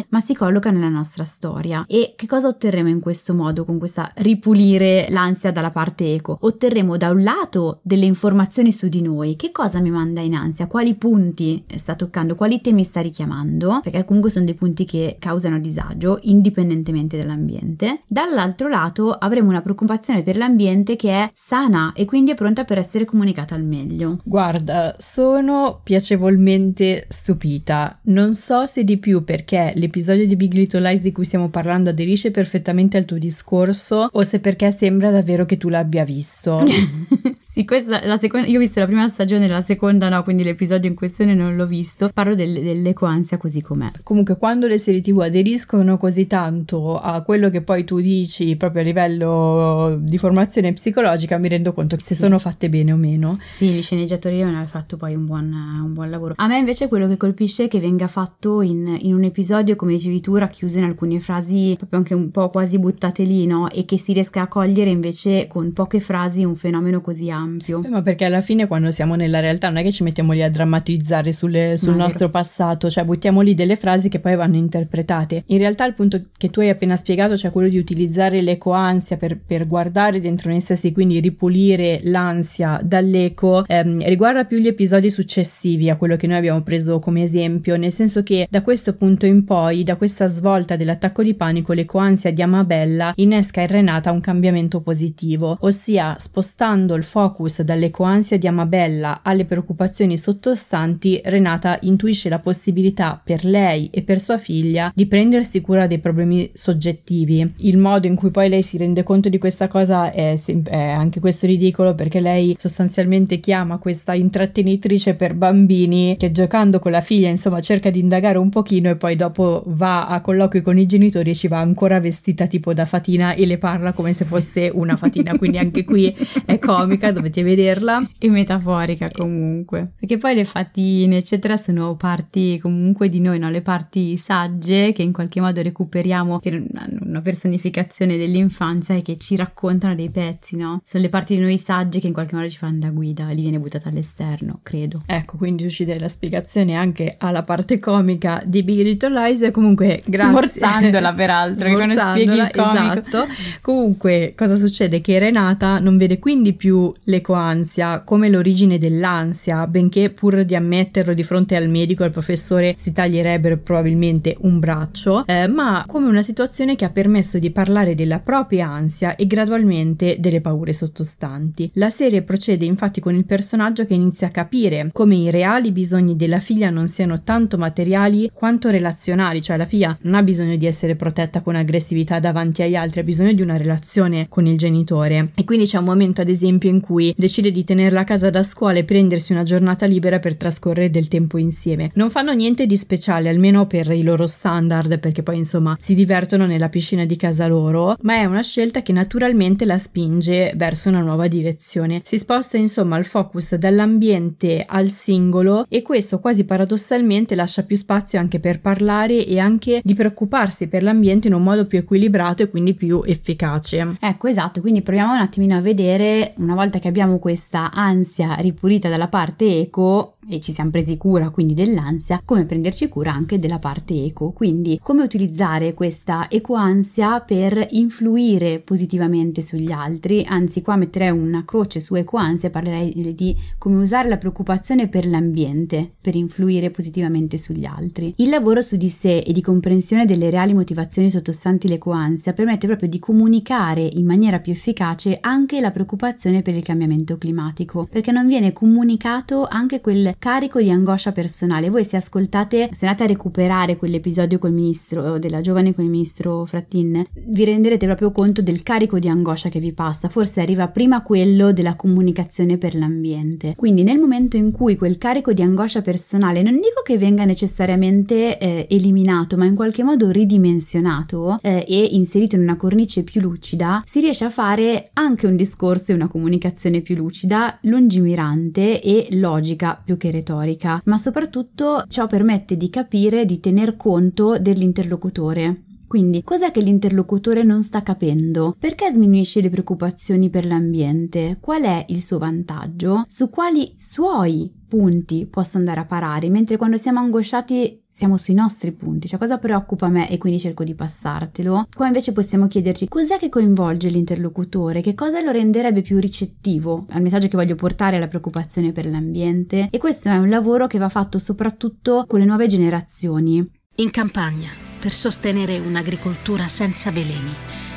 ma si colloca nella nostra storia. E che cosa otterremo in questo modo, con questa ripulire l'ansia dalla parte eco? Otterremo da un lato delle informazioni su di noi, che cosa mi manda in ansia, quali punti sta toccando, quali temi sta richiamando, perché comunque sono dei punti che causano disagio indipendentemente dall'ambiente. Dall'altro lato avremo una preoccupazione per l'ambiente che è sana e quindi è pronta per essere comunicata al meglio. Guarda, sono piacevolmente stupita. Non so se di più perché le l'episodio di Big Little Lies di cui stiamo parlando aderisce perfettamente al tuo discorso o se perché sembra davvero che tu l'abbia visto. (laughs) (laughs) Sì, questa la seconda. Io ho visto la prima stagione, la seconda no, quindi l'episodio in questione non l'ho visto. Parlo del, dell'ecoansia così com'è. Comunque, quando le serie TV aderiscono così tanto a quello che poi tu dici proprio a livello di formazione psicologica, mi rendo conto che se sì. sono fatte bene o meno. Sì, gli sceneggiatori hanno fatto poi un buon, un buon, lavoro. A me invece quello che colpisce è che venga fatto in, in, un episodio, come dicevi tu, racchiuso in alcune frasi proprio anche un po' quasi buttate lì, no? E che si riesca a cogliere invece con poche frasi un fenomeno così ampio ampio. Eh, ma perché alla fine quando siamo nella realtà non è che ci mettiamo lì a drammatizzare sulle, sul no, nostro passato, cioè buttiamo lì delle frasi che poi vanno interpretate. In realtà il punto che tu hai appena spiegato, cioè quello di utilizzare l'ecoansia per, per guardare dentro noi stessi, quindi ripulire l'ansia dall'eco, ehm, riguarda più gli episodi successivi a quello che noi abbiamo preso come esempio, nel senso che da questo punto in poi, da questa svolta dell'attacco di panico, l'ecoansia di Amabella innesca in Renata un cambiamento positivo, ossia spostando il fuoco focus dall'ecoansia di Amabella alle preoccupazioni sottostanti, Renata intuisce la possibilità per lei e per sua figlia di prendersi cura dei problemi soggettivi. Il modo in cui poi lei si rende conto di questa cosa è, è anche questo ridicolo perché lei sostanzialmente chiama questa intrattenitrice per bambini che giocando con la figlia insomma cerca di indagare un pochino e poi dopo va a colloqui con i genitori e ci va ancora vestita tipo da fatina e le parla come se fosse una fatina quindi anche qui è comica dovete vederla. E metaforica comunque. Perché poi le fatine, eccetera, sono parti comunque di noi, no? Le parti sagge che in qualche modo recuperiamo, che hanno una personificazione dell'infanzia e che ci raccontano dei pezzi, no? Sono le parti di noi sagge che in qualche modo ci fanno da guida, li viene buttata all'esterno, credo. Ecco, quindi tu ci dai la spiegazione anche alla parte comica di Big Little Lies e comunque grazie. Smorzandola peraltro, che quando spieghi il comico. Esatto. Comunque, cosa succede? Che Renata non vede quindi più l'ecoansia come l'origine dell'ansia, benché pur di ammetterlo di fronte al medico e al professore si taglierebbero probabilmente un braccio, eh, ma come una situazione che ha permesso di parlare della propria ansia e gradualmente delle paure sottostanti. La serie procede infatti con il personaggio che inizia a capire come i reali bisogni della figlia non siano tanto materiali quanto relazionali, cioè la figlia non ha bisogno di essere protetta con aggressività davanti agli altri, ha bisogno di una relazione con il genitore. E quindi c'è un momento, ad esempio, in cui decide di tenerla a casa da scuola e prendersi una giornata libera per trascorrere del tempo insieme. Non fanno niente di speciale, almeno per i loro standard, perché poi insomma si divertono nella piscina di casa loro, ma è una scelta che naturalmente la spinge verso una nuova direzione. Si sposta insomma il focus dall'ambiente al singolo e questo quasi paradossalmente lascia più spazio anche per parlare e anche di preoccuparsi per l'ambiente in un modo più equilibrato e quindi più efficace. Ecco, esatto, quindi proviamo un attimino a vedere, una volta che abbiamo questa ansia ripulita dalla parte eco, e ci siamo presi cura quindi dell'ansia, come prenderci cura anche della parte eco. Quindi come utilizzare questa ecoansia per influire positivamente sugli altri, anzi qua metterei una croce su ecoansia e parlerei di come usare la preoccupazione per l'ambiente per influire positivamente sugli altri. Il lavoro su di sé e di comprensione delle reali motivazioni sottostanti l'ecoansia permette proprio di comunicare in maniera più efficace anche la preoccupazione per il cambiamento climatico, perché non viene comunicato anche quel carico di angoscia personale. Voi se ascoltate, se andate a recuperare quell'episodio col ministro della giovane con il ministro Frattin, vi renderete proprio conto del carico di angoscia che vi passa. Forse arriva prima quello della comunicazione per l'ambiente. Quindi nel momento in cui quel carico di angoscia personale, non dico che venga necessariamente eh, eliminato, ma in qualche modo ridimensionato eh, e inserito in una cornice più lucida, si riesce a fare anche un discorso e una comunicazione più lucida, lungimirante e logica più che retorica, ma soprattutto ciò permette di capire, di tener conto dell'interlocutore. Quindi, cos'è che l'interlocutore non sta capendo? Perché sminuisce le preoccupazioni per l'ambiente? Qual è il suo vantaggio? Su quali suoi punti posso andare a parare? Mentre quando siamo angosciati siamo sui nostri punti, cioè cosa preoccupa me e quindi cerco di passartelo. Qua invece possiamo chiederci cos'è che coinvolge l'interlocutore, che cosa lo renderebbe più ricettivo al messaggio che voglio portare alla preoccupazione per l'ambiente e questo è un lavoro che va fatto soprattutto con le nuove generazioni. In campagna, per sostenere un'agricoltura senza veleni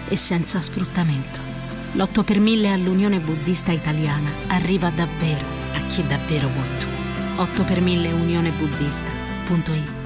e senza sfruttamento. L'8 per 1000 all'Unione Buddista Italiana arriva davvero a chi davvero vuoi tu. 8 per 1000 unionebuddista.it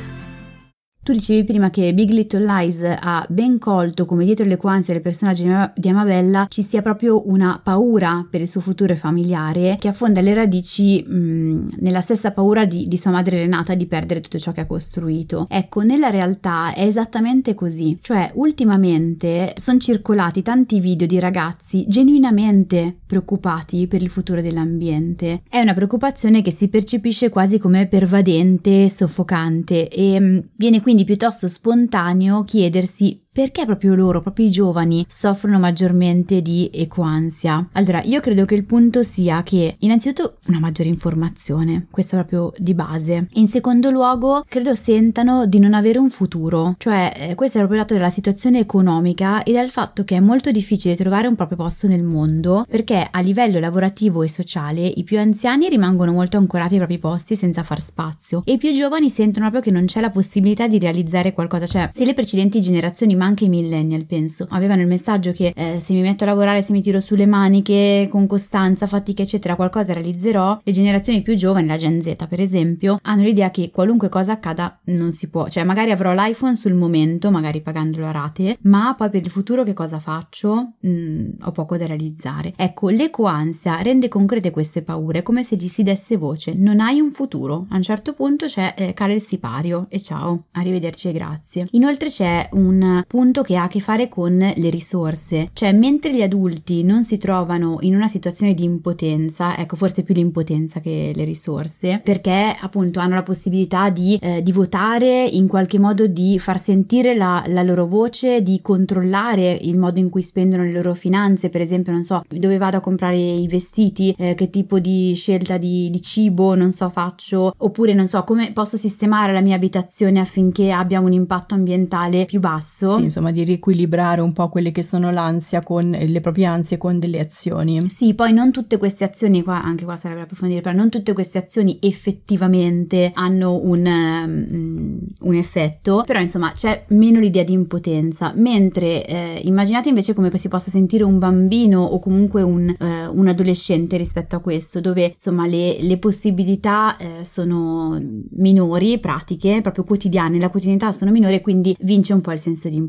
tu dicevi prima che Big Little Lies ha ben colto come dietro le quanze del personaggio di Amabella ci sia proprio una paura per il suo futuro familiare che affonda le radici mh, nella stessa paura di, di, sua madre Renata di perdere tutto ciò che ha costruito. Ecco, nella realtà è esattamente così, cioè ultimamente sono circolati tanti video di ragazzi genuinamente preoccupati per il futuro dell'ambiente. È una preoccupazione che si percepisce quasi come pervadente, soffocante e mh, viene quindi piuttosto spontaneo chiedersi perché proprio loro, proprio i giovani, soffrono maggiormente di ecoansia? Allora, io credo che il punto sia che innanzitutto una maggiore informazione, questa proprio di base. In secondo luogo, credo sentano di non avere un futuro, cioè eh, questo è proprio dato dalla situazione economica e dal fatto che è molto difficile trovare un proprio posto nel mondo, perché a livello lavorativo e sociale i più anziani rimangono molto ancorati ai propri posti senza far spazio e i più giovani sentono proprio che non c'è la possibilità di realizzare qualcosa, cioè se le precedenti generazioni anche i millennial penso, avevano il messaggio che eh, se mi metto a lavorare, se mi tiro sulle maniche con costanza, fatica eccetera, qualcosa realizzerò, le generazioni più giovani, la Gen Z per esempio, hanno l'idea che qualunque cosa accada non si può, cioè magari avrò l'iPhone sul momento, magari pagandolo a rate, ma poi per il futuro che cosa faccio? Mm, ho poco da realizzare. Ecco, l'ecoansia rende concrete queste paure come se gli si desse voce, non hai un futuro, a un certo punto c'è eh, cala il sipario e ciao, arrivederci e grazie. Inoltre c'è un punto che ha a che fare con le risorse, cioè mentre gli adulti non si trovano in una situazione di impotenza, ecco forse più l'impotenza che le risorse, perché appunto hanno la possibilità di, eh, di votare, in qualche modo di far sentire la, la, loro voce, di controllare il modo in cui spendono le loro finanze, per esempio non so dove vado a comprare i vestiti, eh, che tipo di scelta di, di cibo, non so faccio, oppure non so come posso sistemare la mia abitazione affinché abbia un impatto ambientale più basso. Sì, insomma di riequilibrare un po' quelle che sono l'ansia con le proprie ansie con delle azioni. Sì, poi non tutte queste azioni qua, anche qua sarebbe approfondire, però non tutte queste azioni effettivamente hanno un, um, un effetto, però insomma c'è meno l'idea di impotenza, mentre eh, immaginate invece come si possa sentire un bambino o comunque un, eh, un adolescente rispetto a questo, dove insomma le, le possibilità eh, sono minori, pratiche, proprio quotidiane, la quotidianità sono minori e quindi vince un po' il senso di impotenza.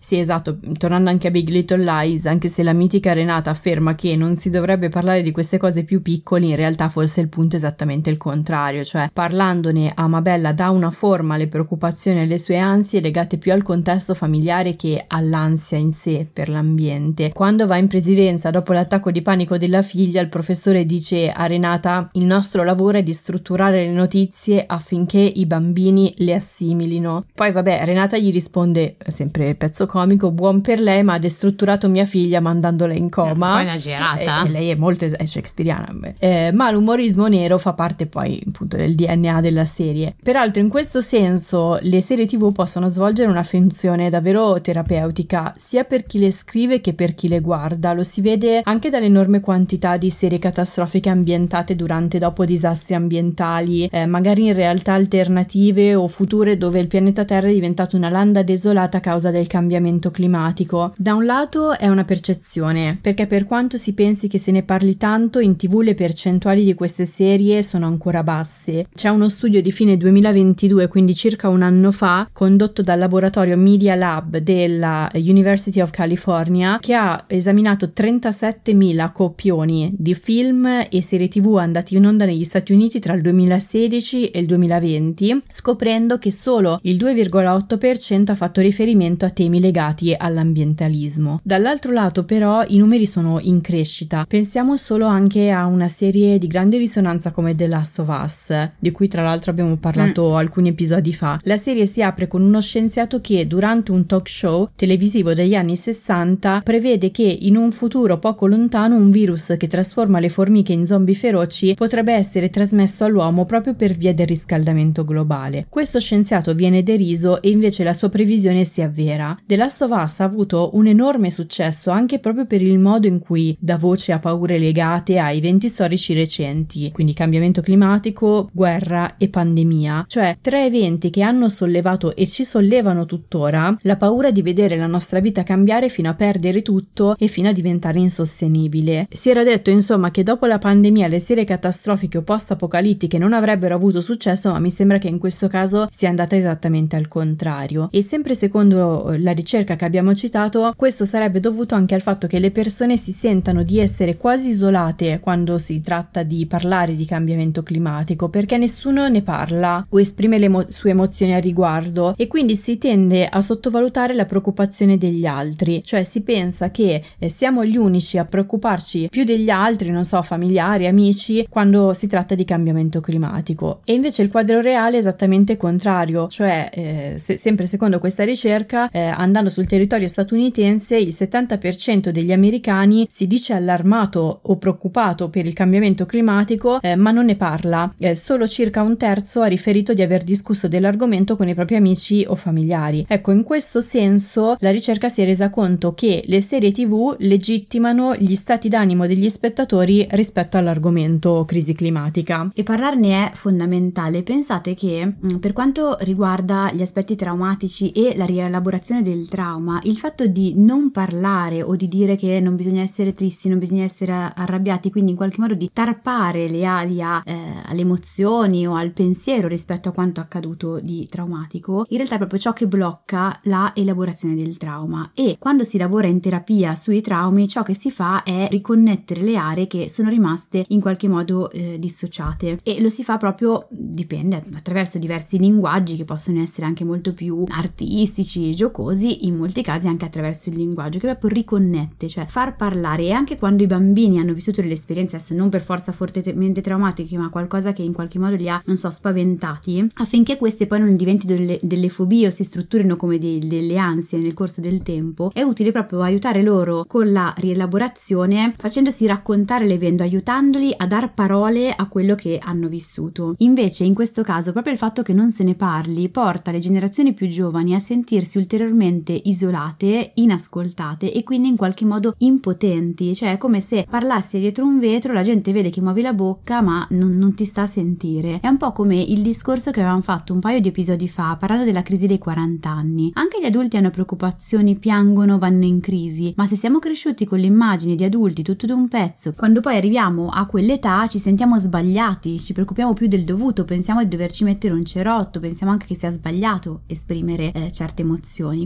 Sì, esatto, tornando anche a Big Little Lies, anche se la mitica Renata afferma che non si dovrebbe parlare di queste cose più piccoli, in realtà forse il punto è esattamente il contrario, cioè parlandone a Mabella dà una forma alle preoccupazioni e alle sue ansie legate più al contesto familiare che all'ansia in sé per l'ambiente. Quando va in presidenza dopo l'attacco di panico della figlia, il professore dice a Renata il nostro lavoro è di strutturare le notizie affinché i bambini le assimilino. Poi vabbè, Renata gli risponde, sempre pezzo comico, buon per lei ma ha destrutturato mia figlia mandandola in coma. È un po' esagerata. E, e lei è molto es- è shakespeariana. Eh, ma l'umorismo nero fa parte poi appunto del DNA della serie. Peraltro in questo senso le serie tv possono svolgere una funzione davvero terapeutica sia per chi le scrive che per chi le guarda. Lo si vede anche dall'enorme quantità di serie catastrofiche ambientate durante e dopo disastri ambientali, eh, magari in realtà alternative o future dove il pianeta Terra è diventato una landa desolata causa del cambiamento climatico. Da un lato è una percezione, perché per quanto si pensi che se ne parli tanto, in tv le percentuali di queste serie sono ancora basse. C'è uno studio di fine 2022, quindi circa un anno fa, condotto dal laboratorio Media Lab della University of California, che ha esaminato 37.000 copioni di film e serie tv andati in onda negli Stati Uniti tra il 2016 e il 2020, scoprendo che solo il 2,8% ha fatto riferimento a temi legati all'ambientalismo. Dall'altro lato però i numeri sono in crescita. Pensiamo solo anche a una serie di grande risonanza come The Last of Us, di cui tra l'altro abbiamo parlato mm. alcuni episodi fa. La serie si apre con uno scienziato che durante un talk show televisivo degli anni 60 prevede che in un futuro poco lontano un virus che trasforma le formiche in zombie feroci potrebbe essere trasmesso all'uomo proprio per via del riscaldamento globale. Questo scienziato viene deriso e invece la sua previsione si avvera. The Last of Us ha avuto un enorme successo anche proprio per il modo in cui dà voce a paure legate a eventi storici recenti, quindi cambiamento climatico, guerra e pandemia, cioè tre eventi che hanno sollevato e ci sollevano tuttora la paura di vedere la nostra vita cambiare fino a perdere tutto e fino a diventare insostenibile. Si era detto insomma che dopo la pandemia le serie catastrofiche o post-apocalittiche non avrebbero avuto successo, ma mi sembra che in questo caso sia andata esattamente al contrario. E sempre secondo la ricerca che abbiamo citato, questo sarebbe dovuto anche al fatto che le persone si sentano di essere quasi isolate quando si tratta di parlare di cambiamento climatico, perché nessuno ne parla o esprime le mo- sue emozioni a riguardo e quindi si tende a sottovalutare la preoccupazione degli altri, cioè si pensa che eh, siamo gli unici a preoccuparci più degli altri, non so, familiari, amici, quando si tratta di cambiamento climatico. E invece il quadro reale è esattamente contrario, cioè eh, se, sempre secondo questa ricerca, eh, andando sul territorio statunitense, il 70% degli americani si dice allarmato o preoccupato per il cambiamento climatico, eh, ma non ne parla. Eh, solo circa un terzo ha riferito di aver discusso dell'argomento con i propri amici o familiari. Ecco, in questo senso la ricerca si è resa conto che le serie TV legittimano gli stati d'animo degli spettatori rispetto all'argomento crisi climatica. E parlarne è fondamentale. Pensate che mm, per quanto riguarda gli aspetti traumatici e la rielaborazione del trauma, il fatto di non parlare o di dire che non bisogna essere tristi, non bisogna essere arrabbiati, quindi in qualche modo di tarpare le ali a, eh, alle emozioni o al pensiero rispetto a quanto accaduto di traumatico, in realtà è proprio ciò che blocca la elaborazione del trauma. E quando si lavora in terapia sui traumi, ciò che si fa è riconnettere le aree che sono rimaste in qualche modo eh, dissociate e lo si fa proprio dipende attraverso diversi linguaggi che possono essere anche molto più artistici, giocosi, in molti casi anche attraverso il linguaggio che proprio riconnette, cioè far parlare e anche quando i bambini hanno vissuto delle esperienze adesso non per forza fortemente traumatiche, ma qualcosa che in qualche modo li ha, non so, spaventati, affinché queste poi non diventino delle, delle fobie o si strutturino come dei, delle ansie nel corso del tempo, è utile proprio aiutare loro con la rielaborazione facendosi raccontare l'evento, aiutandoli a dar parole a quello che hanno vissuto. Invece in questo caso proprio il fatto che non se ne parli porta le generazioni più giovani a sentirsi sentirsi ulteriormente isolate, inascoltate e quindi in qualche modo impotenti, cioè è come se parlassi dietro un vetro, la gente vede che muovi la bocca ma non, non ti sta a sentire. È un po' come il discorso che avevamo fatto un paio di episodi fa parlando della crisi dei 40 anni. Anche gli adulti hanno preoccupazioni, piangono, vanno in crisi, ma se siamo cresciuti con l'immagine di adulti tutto d'un pezzo, quando poi arriviamo a quell'età ci sentiamo sbagliati, ci preoccupiamo più del dovuto, pensiamo di doverci mettere un cerotto, pensiamo anche che sia sbagliato esprimere eh, certe emozioni.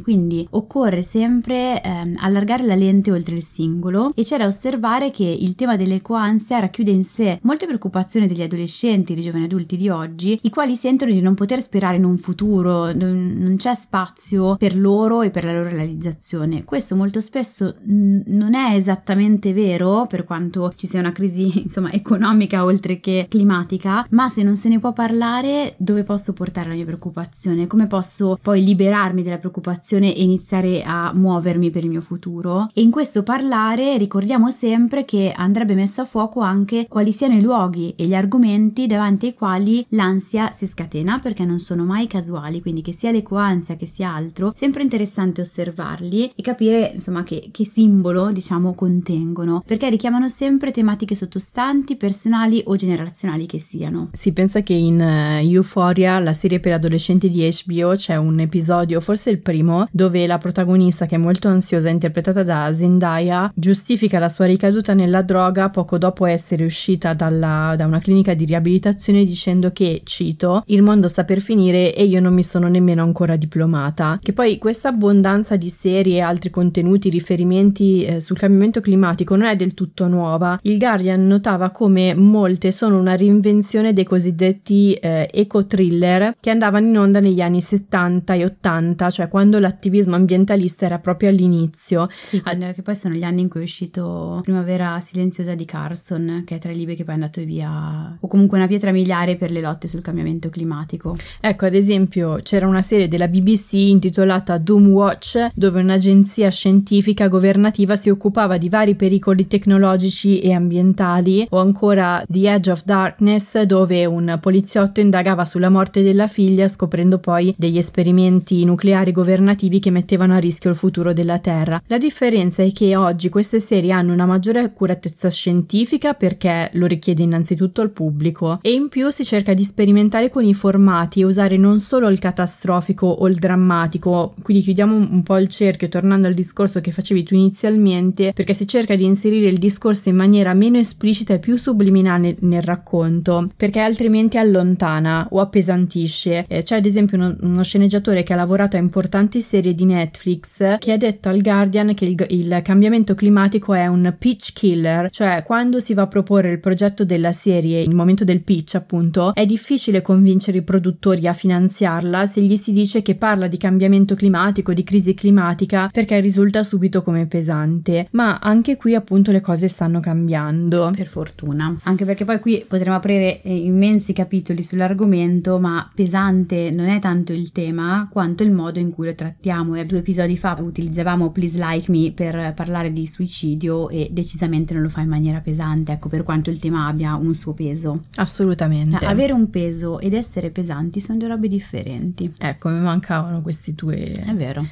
Quindi occorre sempre eh, allargare la lente oltre il singolo e c'è da osservare che il tema dell'ecoansia racchiude in sé molte preoccupazioni degli adolescenti, dei giovani adulti di oggi, i quali sentono di non poter sperare in un futuro, non, c'è spazio per loro e per la loro realizzazione. Questo molto spesso n- non è esattamente vero, per quanto ci sia una crisi (laughs) insomma economica oltre che climatica, ma se non se ne può parlare, dove posso portare la mia preoccupazione? Come posso poi liberarmi della preoccupazione e iniziare a muovermi per il mio futuro? E in questo parlare ricordiamo sempre che andrebbe messo a fuoco anche quali siano i luoghi e gli argomenti davanti ai quali l'ansia si scatena perché non sono mai casuali, quindi che sia l'ecoansia che sia altro, sempre interessante osservarli e capire insomma che, che simbolo diciamo contengono, perché richiamano sempre tematiche sottostanti, personali o generazionali che siano. Si pensa che in uh, Euphoria, la serie per adolescenti di HBO, c'è un episodio, forse il primo, dove la protagonista che è molto ansiosa, interpretata da Zendaya, giustifica la sua ricaduta nella droga poco dopo essere uscita dalla, da una clinica di riabilitazione dicendo che, cito, il mondo sta per finire e io non mi sono nemmeno ancora diplomata. Che poi questa abbondanza di serie e altri contenuti, riferimenti eh, sul cambiamento climatico non è del tutto nuova. Il Guardian notava come molte sono una reinvenzione dei cosiddetti eh, eco-thriller che andavano in onda negli anni 70 e 80, cioè quando l'attivismo ambientalista era proprio all'inizio. Sì, che poi sono gli anni in cui è uscito Primavera silenziosa di Carson, che è tra i libri che poi è andato via, o comunque una pietra miliare per le lotte sul cambiamento climatico. Ecco, ad esempio, c'era una serie della BBC intitolata Doom Watch, dove un'agenzia scientifica governativa si occupava di vari pericoli tecnologici e ambientali, o ancora The Edge of Darkness, dove un poliziotto indagava sulla morte della figlia, scoprendo poi degli esperimenti nucleari governativi che mettevano a rischio il futuro della Terra. La differenza è che oggi queste serie hanno una maggiore accuratezza scientifica perché lo richiede innanzitutto il pubblico e in più si cerca di sperimentare con i formati e usare non solo il catastrofico o il drammatico, quindi chiudiamo un po' il cerchio tornando al discorso che facevi tu inizialmente, perché si cerca di inserire il discorso in maniera meno esplicita e più subliminale nel racconto, perché altrimenti allontana o appesantisce. Eh, c'è ad esempio uno, uno, sceneggiatore che ha lavorato a importanti serie di Netflix che ha detto al Guardian che il, il cambiamento climatico è un pitch killer, cioè quando si va a proporre il progetto della serie, il momento del pitch appunto, è difficile convincere i produttori a finanziarla se gli si dice che parla di cambiamento climatico, di crisi climatica, perché risulta subito come pesante. Ma anche qui appunto le cose stanno cambiando. Per fortuna. Anche perché poi qui potremo aprire eh, immensi capitoli sull'argomento, ma pesante non è tanto il tema quanto il modo in cui lo trattiamo. E due episodi fa utilizzavamo Please Like Me per parlare di suicidio e decisamente non lo fa in maniera pesante, ecco per quanto il tema abbia un suo peso. Assolutamente. Cioè, avere un peso ed essere pesanti sono due robe differenti. Ecco, mi mancavano queste due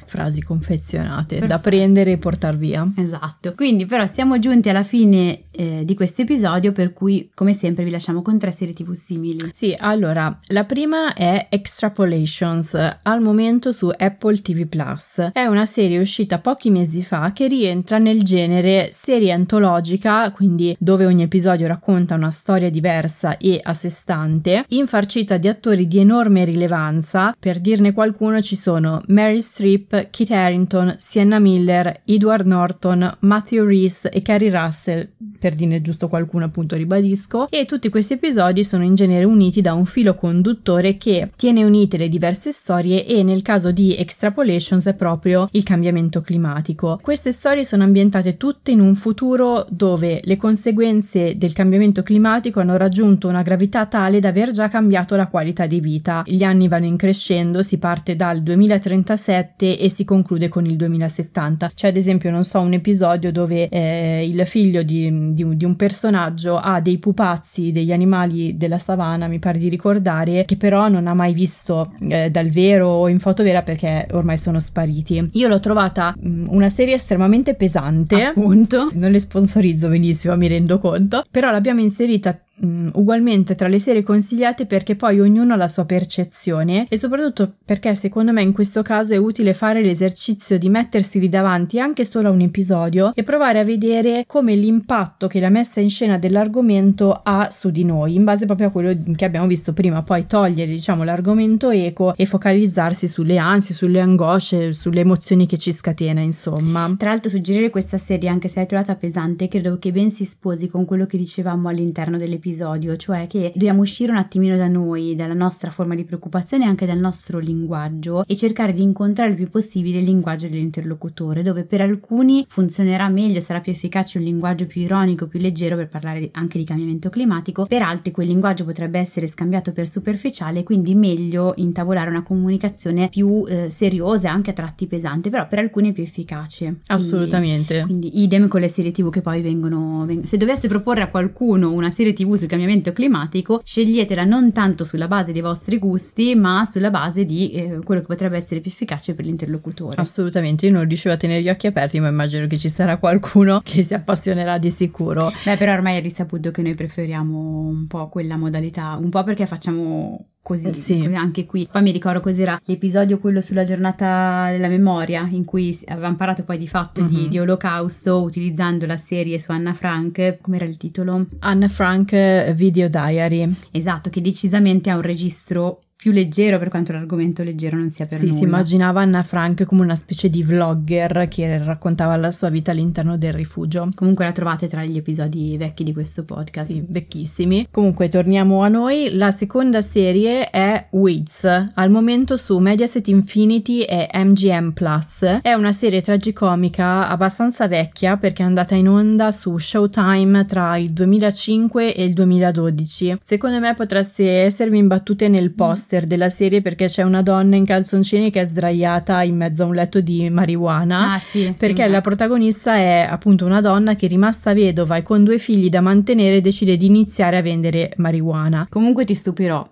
frasi confezionate Perfetto. da prendere e portare via. Esatto. Quindi però siamo giunti alla fine eh, di questo episodio per cui come sempre vi lasciamo con tre serie tv simili. Sì, allora, la prima è Extrapolations, al momento su Apple TV Plus. È una serie uscita pochi mesi fa che rientra nel genere serie antologica, quindi dove ogni episodio racconta una storia diversa e a sé stante, infarcita di attori di enorme rilevanza. Per dirne qualcuno ci sono Mary Streep, Kit Harington, Sienna Miller, Edward Norton, Matthew Reese e Carrie Russell, per dirne giusto qualcuno appunto ribadisco, e tutti questi episodi sono in genere uniti da un filo conduttore che tiene unite le diverse storie e nel caso di Extrapolations è proprio il cambiamento climatico. Queste storie sono ambientate tutte in un futuro dove le conseguenze del cambiamento climatico hanno raggiunto una gravità tale da aver già cambiato la qualità di vita. Gli anni vanno increscendo, si parte dal 2037 e si conclude con il 2070. C'è ad esempio, non so, un episodio dove eh, il figlio di di, di, un, personaggio ha dei pupazzi, degli animali della savana, mi pare di ricordare, che però non ha mai visto eh, dal vero o in foto vera perché ormai sono spariti. Io l'ho trovata mh, mm, una serie estremamente pesante. Appunto. Non le sponsorizzo benissimo, mi rendo conto, però l'abbiamo inserita mm, ugualmente tra le serie consigliate perché poi ognuno ha la sua percezione e soprattutto perché secondo me in questo caso è utile fare l'esercizio di mettersi lì davanti anche solo a un episodio e provare a vedere come l'impatto che la messa in scena dell'argomento ha su di noi in base proprio a quello che abbiamo visto prima poi togliere diciamo l'argomento eco e focalizzarsi sulle ansie sulle angosce sulle emozioni che ci scatena insomma. Tra l'altro suggerire questa serie anche se l'hai trovata pesante credo che ben si sposi con quello che dicevamo all'interno dell'episodio episodio, cioè che dobbiamo uscire un attimino da noi, dalla nostra forma di preoccupazione e anche dal nostro linguaggio e cercare di incontrare il più possibile il linguaggio dell'interlocutore, dove per alcuni funzionerà meglio, sarà più efficace un linguaggio più ironico, più leggero per parlare anche di cambiamento climatico, per altri quel linguaggio potrebbe essere scambiato per superficiale, quindi meglio intavolare una comunicazione più eh, seriosa, anche a tratti pesante, però per alcuni è più efficace. Assolutamente. Quindi, quindi idem con le serie tv che poi vengono, vengono se dovesse proporre a qualcuno una serie tv sul cambiamento climatico, sceglietela non tanto sulla base dei vostri gusti, ma sulla base di eh, quello che potrebbe essere più efficace per l'interlocutore. Assolutamente, io non riuscivo a tenere gli occhi aperti, ma immagino che ci sarà qualcuno (laughs) che si appassionerà di sicuro. Beh, però ormai è risaputo che noi preferiamo un po' quella modalità, un po' perché facciamo Così, sì. anche qui. Poi mi ricordo cos'era l'episodio quello sulla giornata della memoria in cui avevamo parlato poi di fatto uh-huh. di, mhm. di, olocausto utilizzando la serie su Anna Frank, com'era il titolo? Anna Frank Video Diary. Esatto, che decisamente ha un registro più leggero per quanto l'argomento leggero non sia per sì, nulla. si immaginava Anna Frank come una specie di vlogger che raccontava la sua vita all'interno del rifugio. Comunque la trovate tra gli episodi vecchi di questo podcast. Sì, vecchissimi. Comunque torniamo a noi. La seconda serie è Weeds, al momento su Mediaset Infinity e MGM Plus. È una serie tragicomica abbastanza vecchia perché è andata in onda su Showtime tra il 2005 e il 2012. Secondo me potreste esservi imbattute nel post poster della serie perché c'è una donna in calzoncini che è sdraiata in mezzo a un letto di marijuana. Ah, sì, perché sì, la protagonista è appunto una donna che rimasta vedova e con due figli da mantenere decide di iniziare a vendere marijuana. Comunque ti stupirò.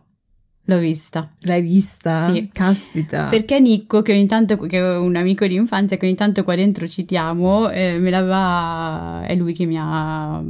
L'ho vista. L'hai vista? Sì. Caspita. Perché Nicco, che ogni tanto, che è un amico di infanzia, che ogni tanto qua dentro citiamo, eh, me l'aveva, è lui che mi ha,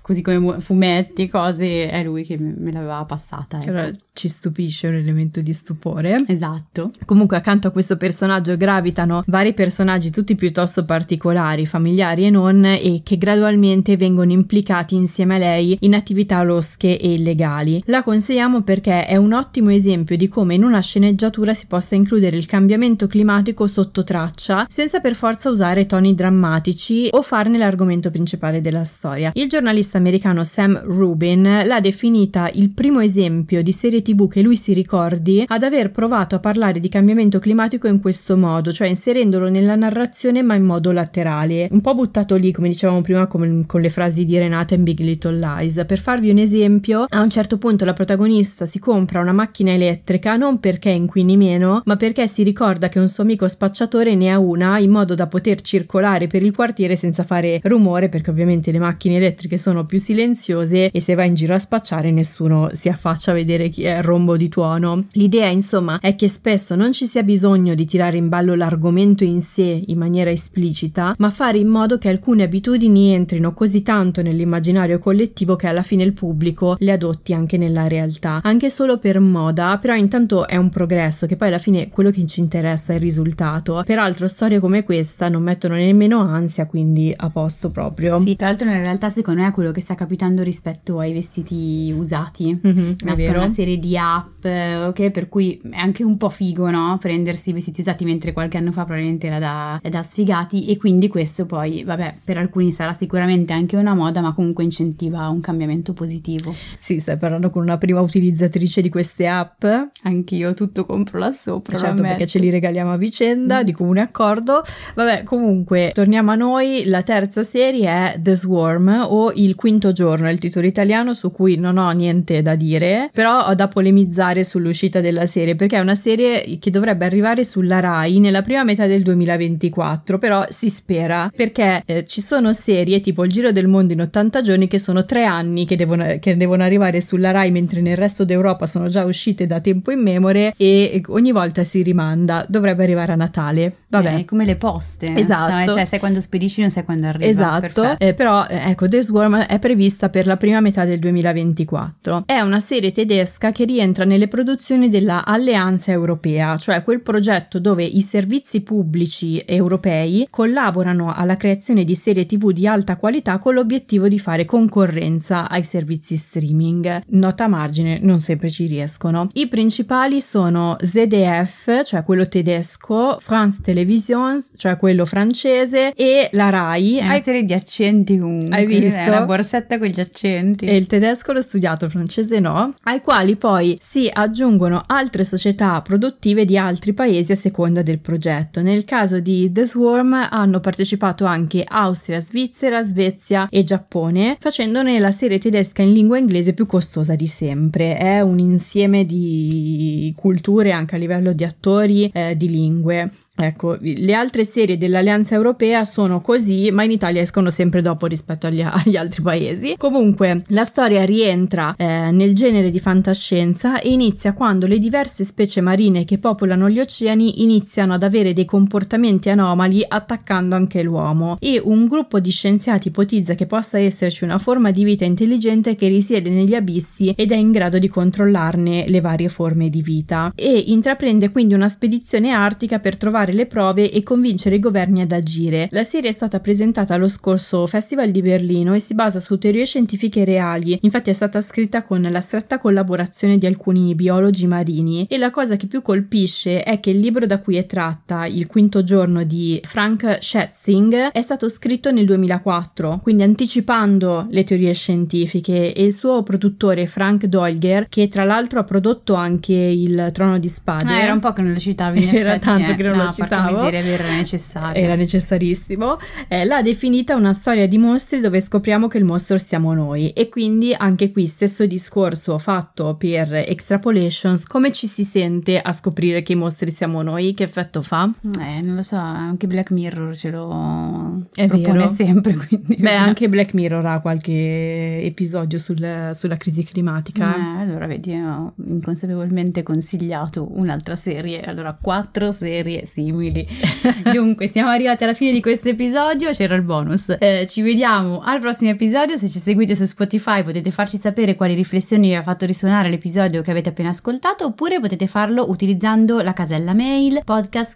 così come fumetti, cose, è lui che me l'aveva passata. Ecco. Allora, ci stupisce un elemento di stupore. Esatto. Comunque accanto a questo personaggio gravitano vari personaggi tutti piuttosto particolari, familiari e non, e che gradualmente vengono implicati insieme a lei in attività losche e illegali. La consigliamo perché è un ottimo ottimo esempio di come in una sceneggiatura si possa includere il cambiamento climatico sotto traccia senza per forza usare toni drammatici o farne l'argomento principale della storia. Il giornalista americano Sam Rubin l'ha definita il primo esempio di serie tv che lui si ricordi ad aver provato a parlare di cambiamento climatico in questo modo, cioè inserendolo nella narrazione ma in modo laterale, un po' buttato lì come dicevamo prima con, con le frasi di Renata in Big Little Lies. Per farvi un esempio, a un certo punto la protagonista si compra una macchina elettrica non perché inquini meno, ma perché si ricorda che un suo amico spacciatore ne ha una in modo da poter circolare per il quartiere senza fare rumore, perché ovviamente le macchine elettriche sono più silenziose e se va in giro a spacciare nessuno si affaccia a vedere chi è il rombo di tuono. L'idea, insomma, è che spesso non ci sia bisogno di tirare in ballo l'argomento in sé in maniera esplicita, ma fare in modo che alcune abitudini entrino così tanto nell'immaginario collettivo che alla fine il pubblico le adotti anche nella realtà, anche solo per moda, però intanto è un progresso che poi alla fine quello che ci interessa è il risultato. Peraltro storie come questa non mettono nemmeno ansia, quindi a posto proprio. Sì, tra l'altro nella realtà secondo me è quello che sta capitando rispetto ai vestiti usati. Mm-hmm, Nascono una serie di app, eh, ok, per cui è anche un po' figo, no? Prendersi i vestiti usati mentre qualche anno fa probabilmente era da, da sfigati e quindi questo poi, vabbè, per alcuni sarà sicuramente anche una moda, ma comunque incentiva un cambiamento positivo. Sì, stai parlando con una prima utilizzatrice di queste queste app. Anch'io tutto compro là sopra. Certo, perché ce li regaliamo a vicenda mm. di comune accordo. Vabbè, comunque, torniamo a noi. La terza serie è The Swarm o Il quinto giorno, è il titolo italiano su cui non ho niente da dire, però ho da polemizzare sull'uscita della serie perché è una serie che dovrebbe arrivare sulla Rai nella prima metà del 2024, però si spera perché eh, ci sono serie tipo Il Giro del Mondo in 80 giorni che sono tre anni che devono, che devono arrivare sulla Rai mentre nel resto d'Europa sono già uscite da tempo immemore e ogni volta si rimanda, dovrebbe arrivare a Natale. Vabbè. Eh, come le poste. Esatto. So, cioè sai quando spedisci non sai quando arriva. Esatto, eh, però eh, ecco The Swarm è prevista per la prima metà del 2024. È una serie tedesca che rientra nelle produzioni della Alleanza Europea, cioè quel progetto dove i servizi pubblici europei collaborano alla creazione di serie tv di alta qualità con l'obiettivo di fare concorrenza ai servizi streaming. Nota a margine, non sempre ci riescono. I principali sono ZDF, cioè quello tedesco, France Televisions, cioè quello francese, e la RAI. È una Hai... serie di accenti comunque. Hai visto? È una borsetta con gli accenti. E il tedesco l'ho studiato, il francese no. Ai quali poi si aggiungono altre società produttive di altri paesi a seconda del progetto. Nel caso di The Swarm hanno partecipato anche Austria, Svizzera, Svezia e Giappone, facendone la serie tedesca in lingua inglese più costosa di sempre. È un insieme di culture anche a livello di attori, eh, di lingue. Ecco, le altre serie dell'Alleanza Europea sono così, ma in Italia escono sempre dopo rispetto agli, (laughs) agli altri paesi. Comunque, la storia rientra eh, nel genere di fantascienza e inizia quando le diverse specie marine che popolano gli oceani iniziano ad avere dei comportamenti anomali attaccando anche l'uomo e un gruppo di scienziati ipotizza che possa esserci una forma di vita intelligente che risiede negli abissi ed è in grado di controllarne le varie forme di vita e intraprende quindi una spedizione artica per trovare trovare le prove e convincere i governi ad agire. La serie è stata presentata allo scorso Festival di Berlino e si basa su teorie scientifiche reali, infatti è stata scritta con la stretta collaborazione di alcuni biologi marini e la cosa che più colpisce è che il libro da cui è tratta, Il quinto giorno di Frank Schätzing, è stato scritto nel 2004, quindi anticipando le teorie scientifiche e il suo produttore Frank Dolger, che tra l'altro ha prodotto anche il Trono di Spade. Ah, era un po' che non lo citavi. (laughs) era effetti, tanto eh. che non no, lo citavo. Miseria, era necessario. Era necessarissimo. Eh, l'ha definita una storia di mostri dove scopriamo che il mostro siamo noi. E quindi anche qui stesso discorso fatto per extrapolations. Come ci si sente a scoprire che i mostri siamo noi? Che effetto fa? Eh, non lo so, anche Black Mirror ce lo È propone vero. sempre. Quindi... Beh, (laughs) anche Black Mirror ha qualche episodio sul, sulla crisi climatica. Eh, allora vedi, ho inconsapevolmente consigliato un'altra serie. Allora, quattro serie simili. (laughs) Dunque, siamo arrivati alla fine di questo episodio. C'era il bonus. Eh, ci vediamo al prossimo episodio. Se ci seguite su Spotify potete farci sapere quali riflessioni vi ha fatto risuonare l'episodio che avete appena ascoltato, oppure potete farlo utilizzando la casella mail podcast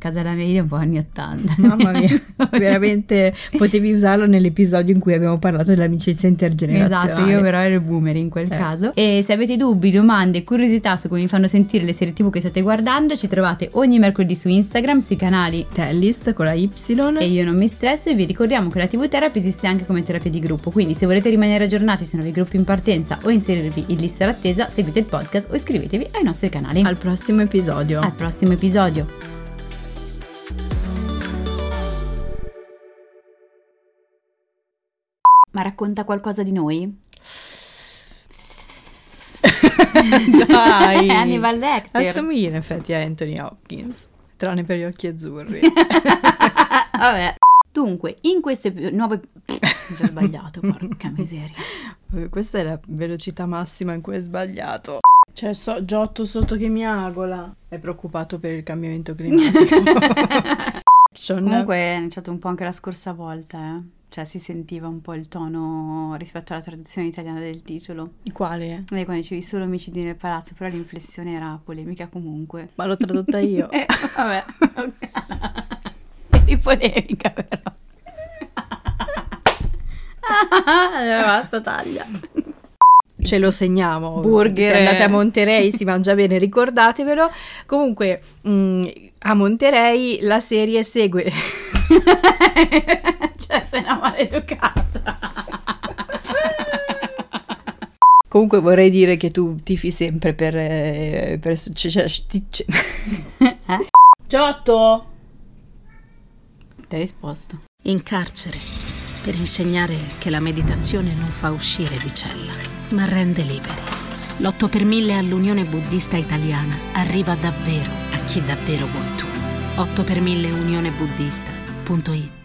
tvtherapy.it Casella Media un po' anni 80. Mamma mia, (laughs) veramente potevi usarlo nell'episodio in cui abbiamo parlato dell'amicizia intergenerazionale. Esatto, io però ero boomer in quel eh. caso. E se avete dubbi, domande, curiosità su come vi fanno sentire le serie TV che state guardando, ci trovate ogni mercoledì su Instagram, sui canali Tellist con la Y. E io non mi stresso e vi ricordiamo che la TV Therapy esiste anche come terapia di gruppo, quindi se volete rimanere aggiornati sui nuovi gruppi in partenza o inserirvi in lista d'attesa, seguite il podcast o iscrivetevi ai nostri canali. Al prossimo episodio. Al prossimo episodio. Ma racconta qualcosa di noi? (laughs) Dai! (laughs) Hannibal Lecter. Assomiglia in effetti a Anthony Hopkins, tranne per gli occhi azzurri. (laughs) Vabbè. Dunque, in questo nuovo... Mi sono sbagliato, porca miseria. Questa è la velocità massima in cui è sbagliato. C'è so, Giotto sotto che mi agola. È preoccupato per il cambiamento climatico. Comunque è iniziato un po' anche la scorsa volta, eh cioè si sentiva un po' il tono rispetto alla traduzione italiana del titolo. Quale? Lei quando dicevi solo omicidi nel palazzo, però l'inflessione era polemica comunque. Ma l'ho tradotta io. (laughs) eh, vabbè, Eri polemica però. allora (laughs) basta, taglia. Ce lo segniamo. Burger. Se andate a Monterey si mangia bene, ricordatevelo. Comunque, mh, mm, a Monterey la serie segue (laughs) cioè sei una maleducata (laughs) Comunque vorrei dire che tu tifi sempre per... eh, per cioè, cioè, sti- cioè- (laughs) Eh? Giotto! Ti hai risposto. In carcere, per insegnare che la meditazione non fa uscire di cella, ma rende liberi. L'8 per 1000 all'Unione Buddista Italiana arriva davvero a chi davvero vuoi tu. 8 per 1000 unionebuddista.it